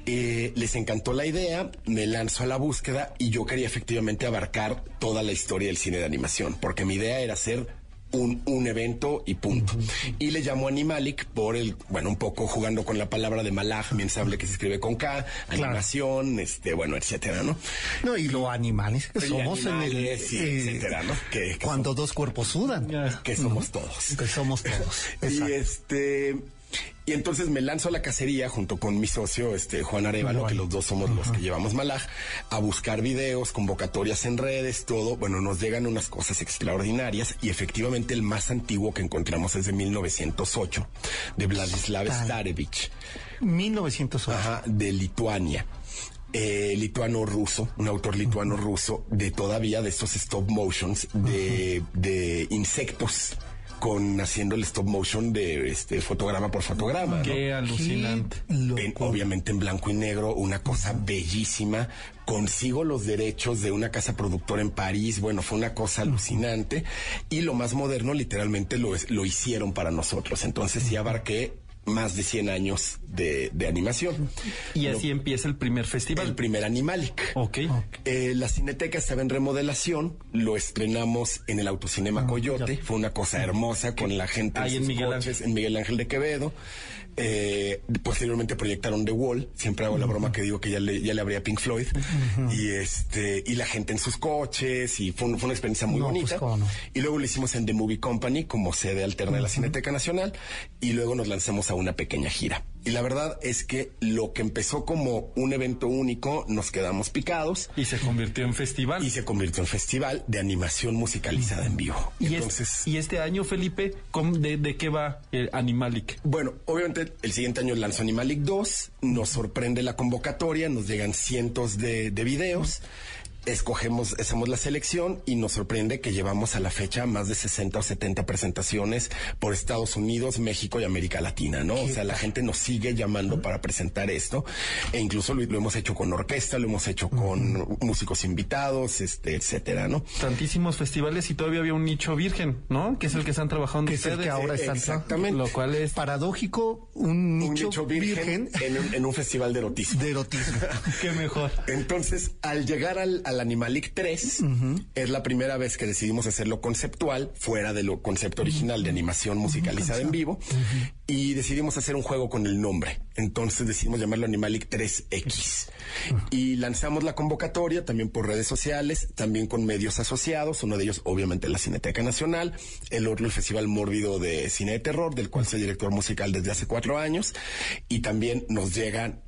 S7: Eh, les encantó la idea, me lanzo a la búsqueda y yo quería efectivamente abarcar toda la historia del cine de animación, porque mi idea era hacer un, un evento y punto. Y le llamo Animalic por el, bueno, un poco jugando con la palabra de Malaj, mi ensamble que se escribe con K, animación, este, bueno, etcétera, ¿no?
S4: No, y lo animales que
S7: Y
S4: somos en el.
S7: sí, etcétera, ¿no? Que- que
S4: cuando dos cuerpos sudan.
S7: Que somos todos.
S4: Que somos todos.
S7: Y este y entonces me lanzo a la cacería junto con mi socio, este Juan Arevalo, que los dos somos los que llevamos Malaj, a buscar videos, convocatorias en redes, todo. Bueno, nos llegan unas cosas extraordinarias y efectivamente el más antiguo que encontramos es de 1908, de Vladislav. Starevich,
S4: 1908.
S7: ajá, de Lituania. Eh, lituano-ruso, un autor lituano-ruso de todavía de estos stop motions de, de insectos con haciendo el stop motion de este fotograma por fotograma. ¿no?
S5: Qué alucinante.
S4: Qué loco.
S7: En- obviamente en blanco y negro, una cosa bellísima. Consigo los derechos de una casa productora en París. Bueno, fue una cosa alucinante. Y lo más moderno, literalmente lo, es- lo hicieron para nosotros. Entonces sí abarqué más de 100 años de, de animación.
S5: Y así empieza el primer festival.
S7: El primer Animalic.
S5: Ok.
S7: Eh, la Cineteca estaba en remodelación, lo estrenamos en el Autocinema Coyote, fue una cosa hermosa con la gente
S5: Ahí en
S7: sus
S5: Miguel
S7: coches, en Miguel Ángel de Quevedo. Eh, posteriormente proyectaron The Wall, siempre hago la broma que digo que ya le, ya le abría Pink Floyd, y este, y la gente en sus coches, y fue, un- fue una experiencia muy
S4: No, pues,
S7: bonita.
S4: no.
S7: Y luego lo hicimos en The Movie Company como sede alterna de la Cineteca Nacional, y luego nos lanzamos a una pequeña gira. Y la verdad es que lo que empezó como un evento único, nos quedamos picados.
S5: Y se convirtió en festival.
S7: Y se convirtió en festival de animación musicalizada en vivo.
S5: Y, es-
S7: Entonces,
S5: y este año, Felipe, ¿cómo- de, de qué va el Animalic?
S7: bueno, obviamente el siguiente año lanzó Animalic 2, nos sorprende la convocatoria, nos llegan cientos de, de videos. Escogemos, hacemos la selección y nos sorprende que llevamos a la fecha más de 60 o 70 presentaciones por Estados Unidos, México y América Latina, ¿no? O sea, la gente nos sigue llamando para presentar esto e incluso lo, lo hemos hecho con orquesta, lo hemos hecho con músicos invitados, este, etcétera, ¿no?
S5: Tantísimos festivales y todavía había un nicho virgen, ¿no? Que es el que están trabajando
S4: Que es el
S5: ustedes.
S4: que ahora están
S7: Exactamente.
S5: Lo cual es
S4: Paradójico, un
S7: un
S4: nicho,
S7: nicho virgen,
S4: virgen,
S7: en, un, en un festival de erotismo.
S4: de erotismo.
S5: qué mejor.
S7: Entonces, al llegar al, al Animalic 3, es la primera vez que decidimos hacerlo conceptual, fuera de lo concepto original de animación musicalizada en vivo, y decidimos hacer un juego con el nombre. Entonces decidimos llamarlo Animalic 3X. Y lanzamos la convocatoria también por redes sociales, también con medios asociados, uno de ellos obviamente la Cineteca Nacional, el otro el Festival Mórbido de Cine de Terror, del cual soy director musical desde hace cuatro años, y también nos llegan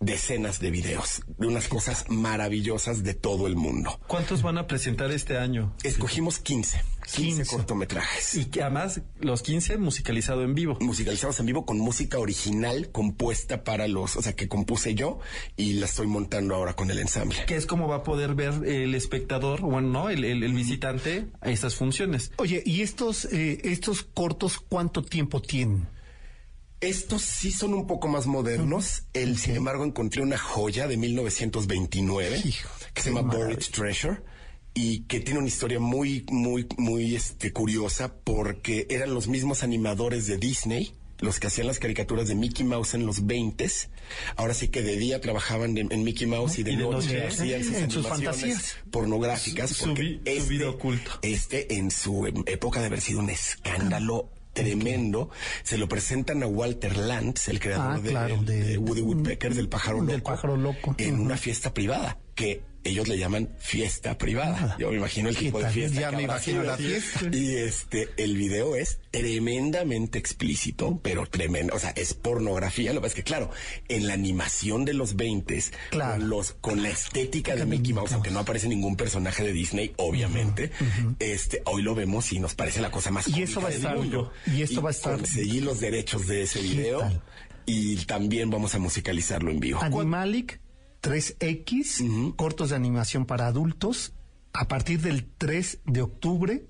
S7: decenas de videos, de unas cosas maravillosas de todo el mundo.
S5: ¿Cuántos van a presentar este año?
S7: Escogimos 15, 15,
S4: 15.
S7: cortometrajes.
S5: Y que además los 15 musicalizado en vivo.
S7: musicalizados en vivo con música original compuesta para los, o sea, que compuse yo y la estoy montando ahora con el ensamble.
S5: Que es como va a poder ver el espectador, bueno, no, el, el- el visitante a estas funciones.
S4: Oye, ¿y estos, eh, estos cortos cuánto tiempo tienen?
S7: Estos sí son un poco más modernos. El, sin embargo, encontré una joya de 1929
S4: Hijo,
S7: que se llama
S4: maravilla.
S7: Buried Treasure y que tiene una historia muy, muy, muy este, curiosa porque eran los mismos animadores de Disney. Los que hacían las caricaturas de Mickey Mouse en los 20 ahora sí que de día trabajaban de- en Mickey Mouse y de,
S5: Y de
S7: noche,
S5: noche,
S7: hacían sus,
S4: en sus
S7: animaciones
S4: fantasías.
S7: pornográficas.
S5: Su- su
S7: porque
S5: vi- su
S7: este, este en su em, época de haber sido un escándalo tremendo, se lo presentan a Walter Lantz, el creador
S4: Ah,
S7: de,
S4: claro, de-
S7: de Woody Woodpecker, del pájaro loco.
S4: Del pájaro loco.
S7: En una fiesta privada, que ellos le llaman fiesta privada. Yo me imagino el
S4: ¿Qué
S7: tipo de fiesta.
S4: Ya
S7: que
S4: me imagino la fiesta.
S7: Y este, el video es tremendamente explícito, pero tremendo. O sea, es pornografía. Lo que pasa es que, claro, en la animación de los 20
S4: Claro.
S7: con los, con la estética de Mickey Mouse, aunque no aparece ningún personaje de Disney, obviamente, este, hoy lo vemos y nos parece la cosa más
S4: Y eso va a estar-
S7: mundo.
S4: y esto va a estar-
S7: Conseguí los derechos de ese video y también vamos a musicalizarlo en vivo.
S4: Animalic 3X, cortos de animación para adultos, a partir del 3 de octubre.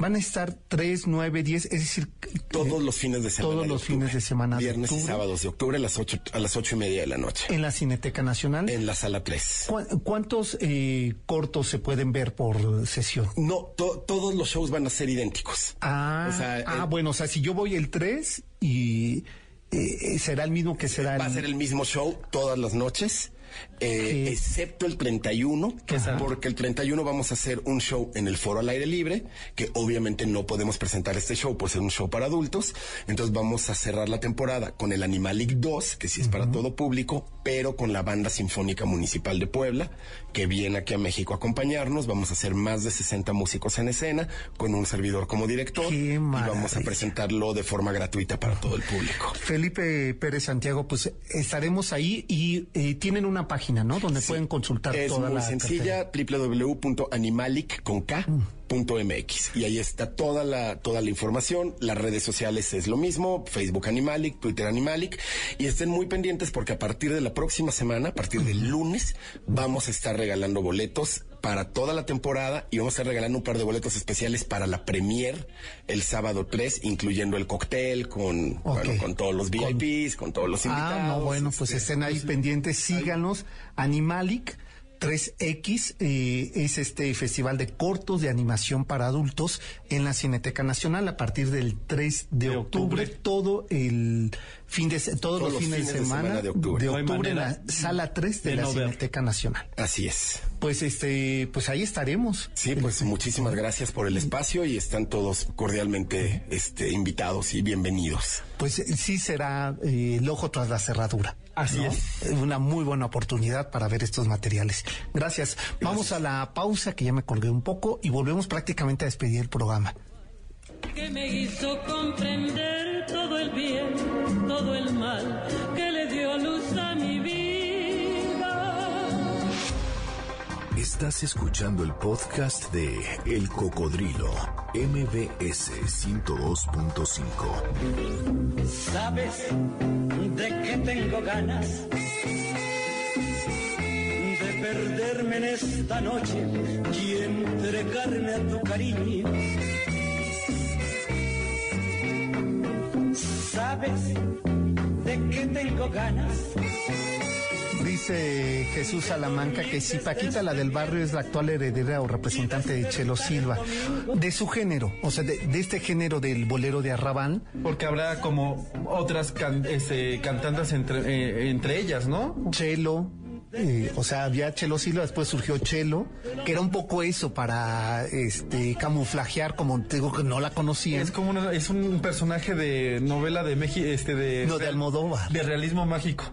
S4: Van a estar 3, 9, 10, es decir,
S7: Todos los fines de semana.
S4: Todos
S7: de
S4: los
S7: octubre.
S4: fines de semana de
S7: Viernes y
S4: octubre.
S7: sábados de octubre a las ocho, a las ocho y media de la noche.
S4: en la Cineteca Nacional.
S7: En la sala 3.
S4: ¿Cu- ¿Cuántos eh, cortos se pueden ver por sesión?
S7: No, to- todos los shows van a ser idénticos.
S4: Ah,
S7: O sea,
S4: ah,
S7: el-
S4: bueno, o sea, si yo voy el 3 y eh, será el mismo que será
S7: Va a ser el mismo show todas las noches. Eh,
S4: Sí.
S7: excepto el 31,
S5: Ajá.
S7: porque el 31 vamos a hacer un show en el foro al aire libre, que obviamente no podemos presentar este show por ser un show para adultos, entonces vamos a cerrar la temporada con el Animalic 2, que sí es para todo público, pero con la Banda Sinfónica Municipal de Puebla, que viene aquí a México a acompañarnos, vamos a hacer más de 60 músicos en escena, con un servidor como director, y vamos a presentarlo de forma gratuita para todo el público.
S4: Felipe Pérez Santiago, pues estaremos ahí y eh, tienen una página, ¿no? Donde pueden consultar
S7: Es
S4: toda
S7: muy
S4: la
S7: sencilla, www.animalic.mx y ahí está toda la toda la información. Las redes sociales es lo mismo, Facebook Animalic, Twitter Animalic. Y estén muy pendientes porque a partir de la próxima semana, a partir del lunes, vamos a estar regalando boletos para toda la temporada y vamos a estar regalando un par de boletos especiales para la premier el sábado 3, incluyendo el cóctel con, bueno, con todos los VIPs, con, todos los invitados.
S4: Ah, no, bueno, pues
S7: este,
S4: estén ahí pendientes, síganos. Animalic 3X eh, es este festival de cortos de animación para adultos en la Cineteca Nacional a partir del 3 de,
S5: De
S4: octubre,
S5: octubre.
S4: todo el fin de todos, los fines, de semana,
S7: de octubre.
S5: No hay
S4: en la sala 3 de,
S5: de
S4: la
S5: no.
S4: Cineteca Nacional.
S7: Así es.
S4: Pues este, pues ahí estaremos.
S7: Sí, pues muchísimas gracias por el espacio y están todos cordialmente este, invitados y bienvenidos.
S4: Pues eh, sí será eh, el ojo tras la cerradura.
S5: Así es.
S4: Eh, Una muy buena oportunidad para ver estos materiales. Gracias. Vamos a la pausa que ya me colgué un poco y volvemos prácticamente a despedir el programa.
S3: que me hizo comprender todo el bien, todo el mal, que le dio luz a mi vida.
S1: Estás escuchando el podcast de El Cocodrilo, MBS 102.5.
S6: ¿Sabes de qué tengo ganas? De perderme en esta noche y entregarme a tu cariño. ¿Sabes de qué tengo ganas?
S4: Dice Jesús Salamanca que si Paquita, la del barrio, es la actual heredera o representante de Chelo Silva, de su género, o sea, de, de este género del bolero de Arrabal,
S5: Porque habrá como otras can- este, cantantes entre, eh, entre ellas, ¿no?
S4: Chelo, eh, o sea, había Chelo Silva, después surgió Chelo, que era un poco eso para este camuflajear, como te digo que no la conocían.
S5: Es como una- es un personaje de novela de México, este de
S4: No, de Almodóvar.
S5: de realismo mágico.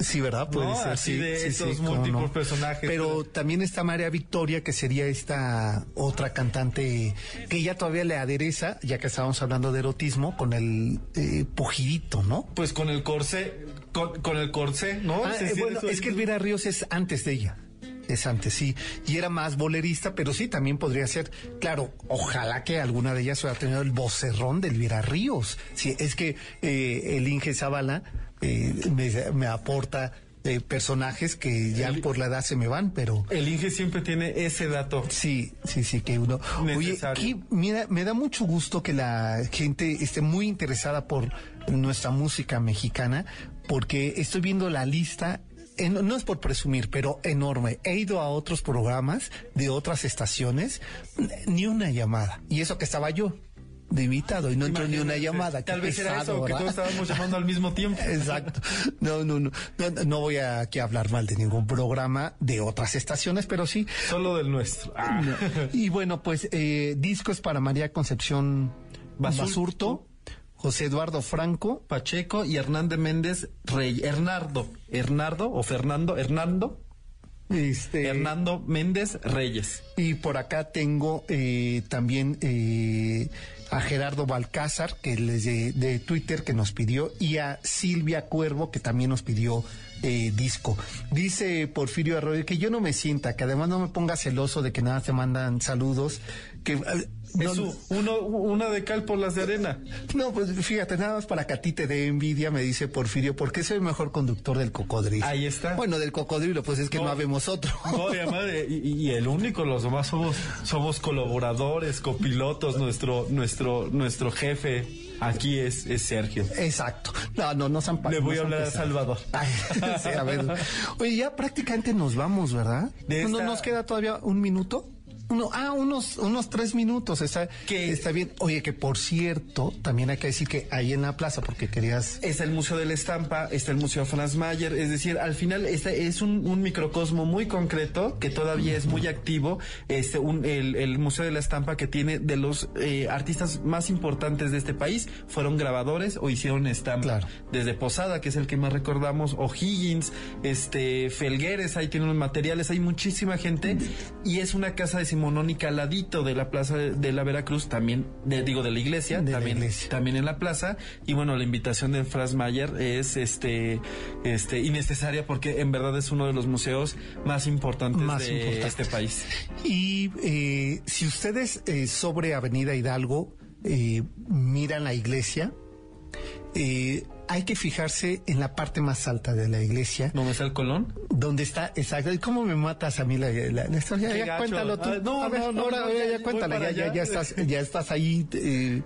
S4: Sí, ¿verdad? Puede
S5: No,
S4: ser.
S5: así
S4: sí,
S5: de
S4: sí,
S5: esos
S4: sí,
S5: múltiples personajes.
S4: Pero también está María Victoria, que sería esta otra cantante que ella todavía le adereza, ya que estábamos hablando de erotismo, con el eh, pujidito, ¿no?
S5: Pues con el corsé con, con el corsé, ¿no?
S4: Ah, eh, bueno, es que Elvira Ríos es antes de ella. Es antes, sí. Y era más bolerista, pero sí, también podría ser. Claro, ojalá que alguna de ellas hubiera tenido el vocerrón de Elvira Ríos. Sí, es que eh, el Inge Zavala eh, me, me aporta eh, personajes que ya
S5: El-
S4: por la edad se me van, pero.
S5: El Inge siempre tiene ese dato.
S4: Sí, sí, sí, que uno. Oye, aquí, mira, me da mucho gusto que la gente esté muy interesada por nuestra música mexicana, porque estoy viendo la lista. en- no es por presumir, pero enorme. He ido a otros programas de otras estaciones, ni una llamada. Y eso que estaba yo de invitado y no entró ni una llamada.
S5: Tal vez era
S4: pesado,
S5: eso, que todos estábamos llamando al mismo tiempo.
S4: Exacto. No, no, no, no. no voy a aquí a hablar mal de ningún programa de otras estaciones, pero sí.
S5: Solo del nuestro. Ah.
S4: Y bueno, pues eh, discos para María Concepción
S5: Basurto.
S4: Basurto, José Eduardo Franco,
S5: Pacheco y Hernández Méndez Rey. Hernardo. Hernardo o Fernando. Hernando.
S4: este,
S5: Hernando Méndez Reyes.
S4: y por acá tengo eh, también eh, a Gerardo Balcázar, que les de, de Twitter que nos pidió, y a Silvia Cuervo, que también nos pidió eh, disco. Dice Porfirio Arroyo que yo no me sienta, que además no me ponga celoso de que nada te mandan saludos, que... eh, no-
S5: uno, una de cal por las de arena.
S4: No, pues fíjate, nada más para que a ti te dé envidia, me dice Porfirio, porque soy el mejor conductor del cocodrilo.
S5: Ahí está.
S4: Bueno, del cocodrilo, pues es que no,
S5: No.
S4: habemos otro.
S5: No, y, además, y, y el único, los demás somos, somos colaboradores, copilotos, nuestro, nuestro, nuestro jefe aquí es, es Sergio.
S4: Exacto. No, no, no San
S5: Le voy a hablar a Salvador.
S4: sí, a ver. Oye, ya prácticamente nos vamos, ¿verdad? ¿No nos queda todavía un minuto? Uno, ah, unos, unos tres minutos, está,
S5: Que-
S4: está bien. Oye, que por cierto, también hay que decir que ahí en la plaza, porque querías...
S5: Está el Museo de la Estampa, está el Museo Franz Mayer, es decir, al final este es un, un microcosmo muy concreto que todavía es muy activo. Este, un, el, el Museo de la Estampa que tiene de los eh, artistas más importantes de este país fueron grabadores o hicieron estampa.
S4: Claro.
S5: Desde Posada, que es el que más recordamos, O'Higgins, este, Felgueres, ahí tienen los materiales, hay muchísima gente y es una casa decimonónica al ladito de la plaza de, la Veracruz, también, de- digo, de la iglesia,
S4: De la
S5: también,
S4: iglesia.
S5: también en la plaza y bueno la invitación de Franz Mayer es este este innecesaria porque en verdad es uno de los museos más importantes
S4: Más
S5: de
S4: importantes.
S5: este país
S4: Y eh, si ustedes eh, sobre Avenida Hidalgo eh, miran la iglesia, eh, hay que fijarse en la parte más alta de la iglesia,
S5: ¿dónde está el Colón?
S4: donde está, exacto. ¿Y cómo me matas a mí la, la- la historia?
S5: Qué
S4: Ya,
S5: gacho.
S4: cuéntalo tú.
S5: Ah, no,
S4: A ver,
S5: no, no,
S4: ahora,
S5: no, ya,
S4: ya, cuéntala, ya, ya,
S5: allá.
S4: ya estás, ya estás ahí. eh,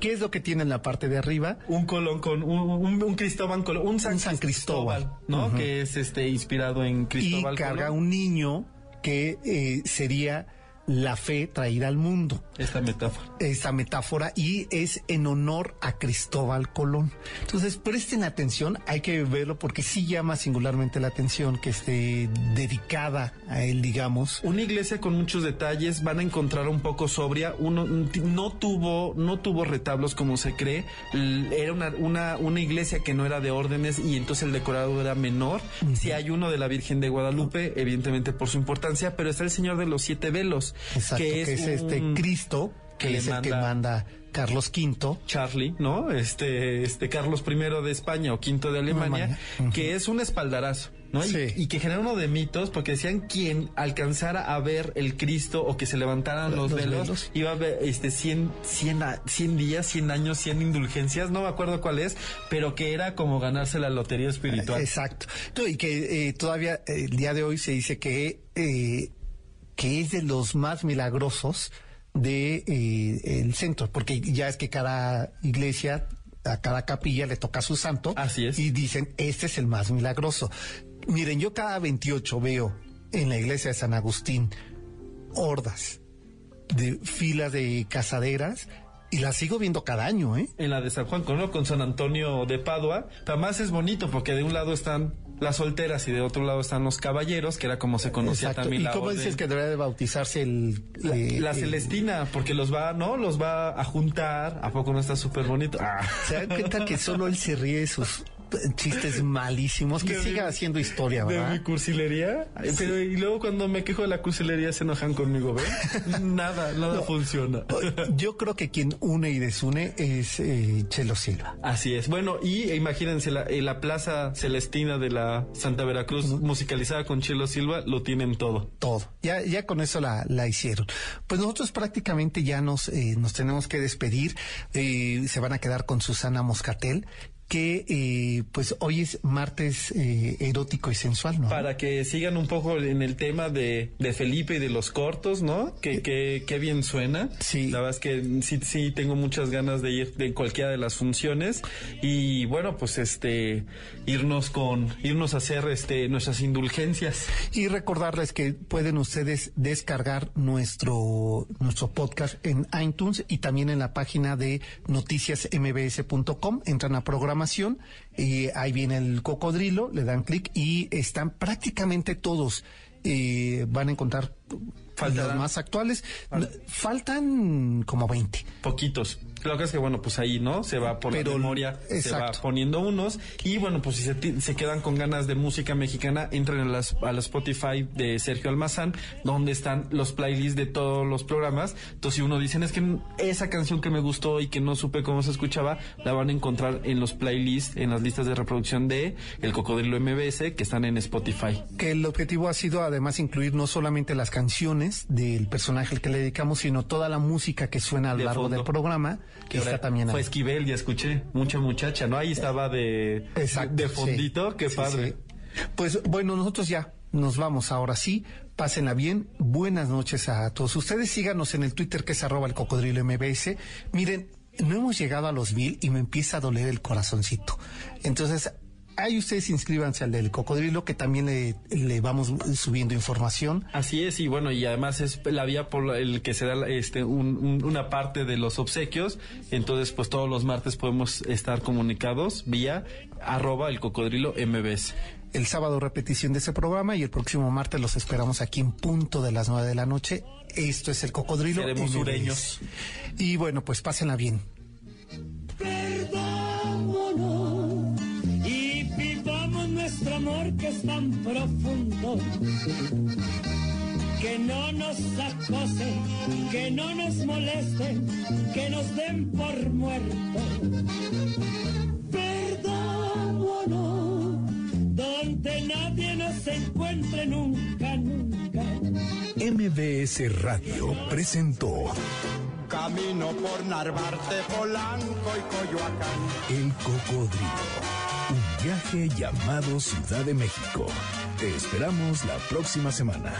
S4: ¿Qué es lo que tiene en la parte de arriba?
S5: un Colón con un, un, un Cristóbal Colón un San,
S4: Un San Cristóbal.
S5: no que es este inspirado en
S4: Y
S5: Cristóbal
S4: carga
S5: Colón.
S4: un niño que eh, sería la fe traída al mundo.
S5: esta metáfora
S4: esa metáfora y es en honor a Cristóbal Colón. Entonces, presten atención, hay que verlo porque sí llama singularmente la atención que esté dedicada a él, digamos.
S5: Una iglesia con muchos detalles, van a encontrar un poco sobria. Uno no tuvo, no tuvo retablos como se cree. Era una, una, una iglesia que no era de órdenes y entonces el decorado era menor. Si hay uno de la Virgen de Guadalupe, evidentemente por su importancia, pero está el Señor de los Siete Velos,
S4: Exacto, que es, este
S5: un
S4: Cristo, que, es el que
S5: manda-
S4: manda Carlos V.
S5: Charlie, ¿no? Este, este Carlos I de España o V de Alemania, que es un espaldarazo, ¿no? Y-
S4: Sí.
S5: Y, que genera uno de mitos, porque decían quien alcanzara a ver el Cristo o que se levantaran los,
S4: Los
S5: velos,
S4: velos.
S5: iba a ver este 100, 100, a- 100 días, 100 años, 100 indulgencias, no me acuerdo cuál es, pero que era como ganarse la lotería espiritual.
S4: Exacto. Y que eh, todavía eh, el día de hoy se dice que, eh, que es de los más milagrosos de eh, el centro, porque ya es que cada iglesia, a cada capilla le toca su santo.
S5: Así es.
S4: Y dicen, este es el más milagroso. Miren, yo cada 28 veo en la iglesia de San Agustín hordas de filas de casaderas y las sigo viendo cada año, ¿eh?
S5: En la de San Juan, con, ¿no? con San Antonio de Padua, además es bonito porque de un lado están las solteras y de otro lado están los caballeros, que era como se conocía
S4: Exacto.
S5: también
S4: ¿Y
S5: la
S4: cómo
S5: orden.
S4: dices que debería de bautizarse el...
S5: La,
S4: eh,
S5: la
S4: el-
S5: Celestina, porque los va, ¿no? Los va a juntar. ¿A poco no está súper bonito? Ah.
S4: ¿Se dan cuenta que solo él se ríe de sus chistes malísimos, que
S5: De
S4: siga
S5: mi-
S4: haciendo historia,
S5: De mi
S4: ¿verdad?
S5: cursilería. Pero y luego cuando me quejo de la cursilería se enojan conmigo, ¿ven? nada, nada funciona.
S4: Yo creo que quien une y desune es eh, Chelo Silva.
S5: Así es. Bueno, y imagínense la, eh, la Plaza Celestina de la Santa Veracruz musicalizada con Chelo Silva, lo tienen todo.
S4: todo. Ya, ya con eso la, la hicieron. Pues nosotros prácticamente ya nos, eh, nos tenemos que despedir. Eh, se van a quedar con Susana Moscatel, que eh, pues hoy es martes eh, erótico y sensual, ¿no?
S5: Para que sigan un poco en el tema de, de Felipe y de los cortos, ¿no? Que, que, que bien suena.
S4: Sí.
S5: La verdad es que sí, sí tengo muchas ganas de ir de cualquiera de las funciones. Y bueno, pues este, irnos con, irnos a hacer este, nuestras indulgencias.
S4: Y recordarles que pueden ustedes descargar nuestro, nuestro podcast en iTunes y también en la página de noticiasmbs.com. Entran a programación y ahí viene el cocodrilo, le dan clic y están prácticamente todos. eh, van a encontrar
S5: Faltarán.
S4: los más actuales. Faltan como 20.
S5: Poquitos. Lo que es que, bueno, pues ahí, ¿no? Se va por
S4: Pero-
S5: la memoria, se
S4: exacto.
S5: va poniendo unos. Y bueno, pues si se, se quedan con ganas de música mexicana, entren a, las, a la Spotify de Sergio Almazán, donde están los playlists de todos los programas. Entonces, si uno dice, es que esa canción que me gustó y que no supe cómo se escuchaba, la van a encontrar en los playlists, en las listas de reproducción de El Cocodrilo MBS, que están en Spotify.
S4: que el objetivo ha sido además incluir no solamente las canciones del personaje al que le dedicamos, sino toda la música que suena a lo
S5: De
S4: largo
S5: fondo.
S4: del programa, que está también
S5: Fue
S4: ahí.
S5: Esquivel, ya escuché. Mucha muchacha, ¿no? Ahí estaba de,
S4: Exacto,
S5: de
S4: sí.
S5: fondito. Qué
S4: Sí,
S5: padre.
S4: sí. Pues bueno, nosotros ya nos vamos ahora sí. Pásenla bien. Buenas noches a todos ustedes. Síganos en el Twitter que es arroba el cocodrilo MBS. Miren, no hemos llegado a los mil y me empieza a doler el corazoncito. Entonces, ahí ustedes inscríbanse al del cocodrilo que también le, le vamos subiendo información.
S5: Así es, y bueno, y además es la vía por el que se da este, un- un- una parte de los obsequios. Entonces, pues todos los martes podemos estar comunicados vía arroba el cocodrilo MBS.
S4: el sábado repetición de ese programa y el próximo martes los esperamos aquí en punto de las nueve de la noche. Esto es el Cocodrilo.
S5: Seremos sureños.
S4: Y bueno, pues pásenla bien.
S6: Amor que es tan profundo. Que no nos acosen, que no nos molesten, que nos den por muertos. Perdámonos, donde nadie nos encuentre nunca, nunca.
S1: MBS Radio presentó
S2: Camino por Narvarte, Polanco y Coyoacán.
S1: El Cocodrilo. Viaje llamado Ciudad de México. Te esperamos la próxima semana.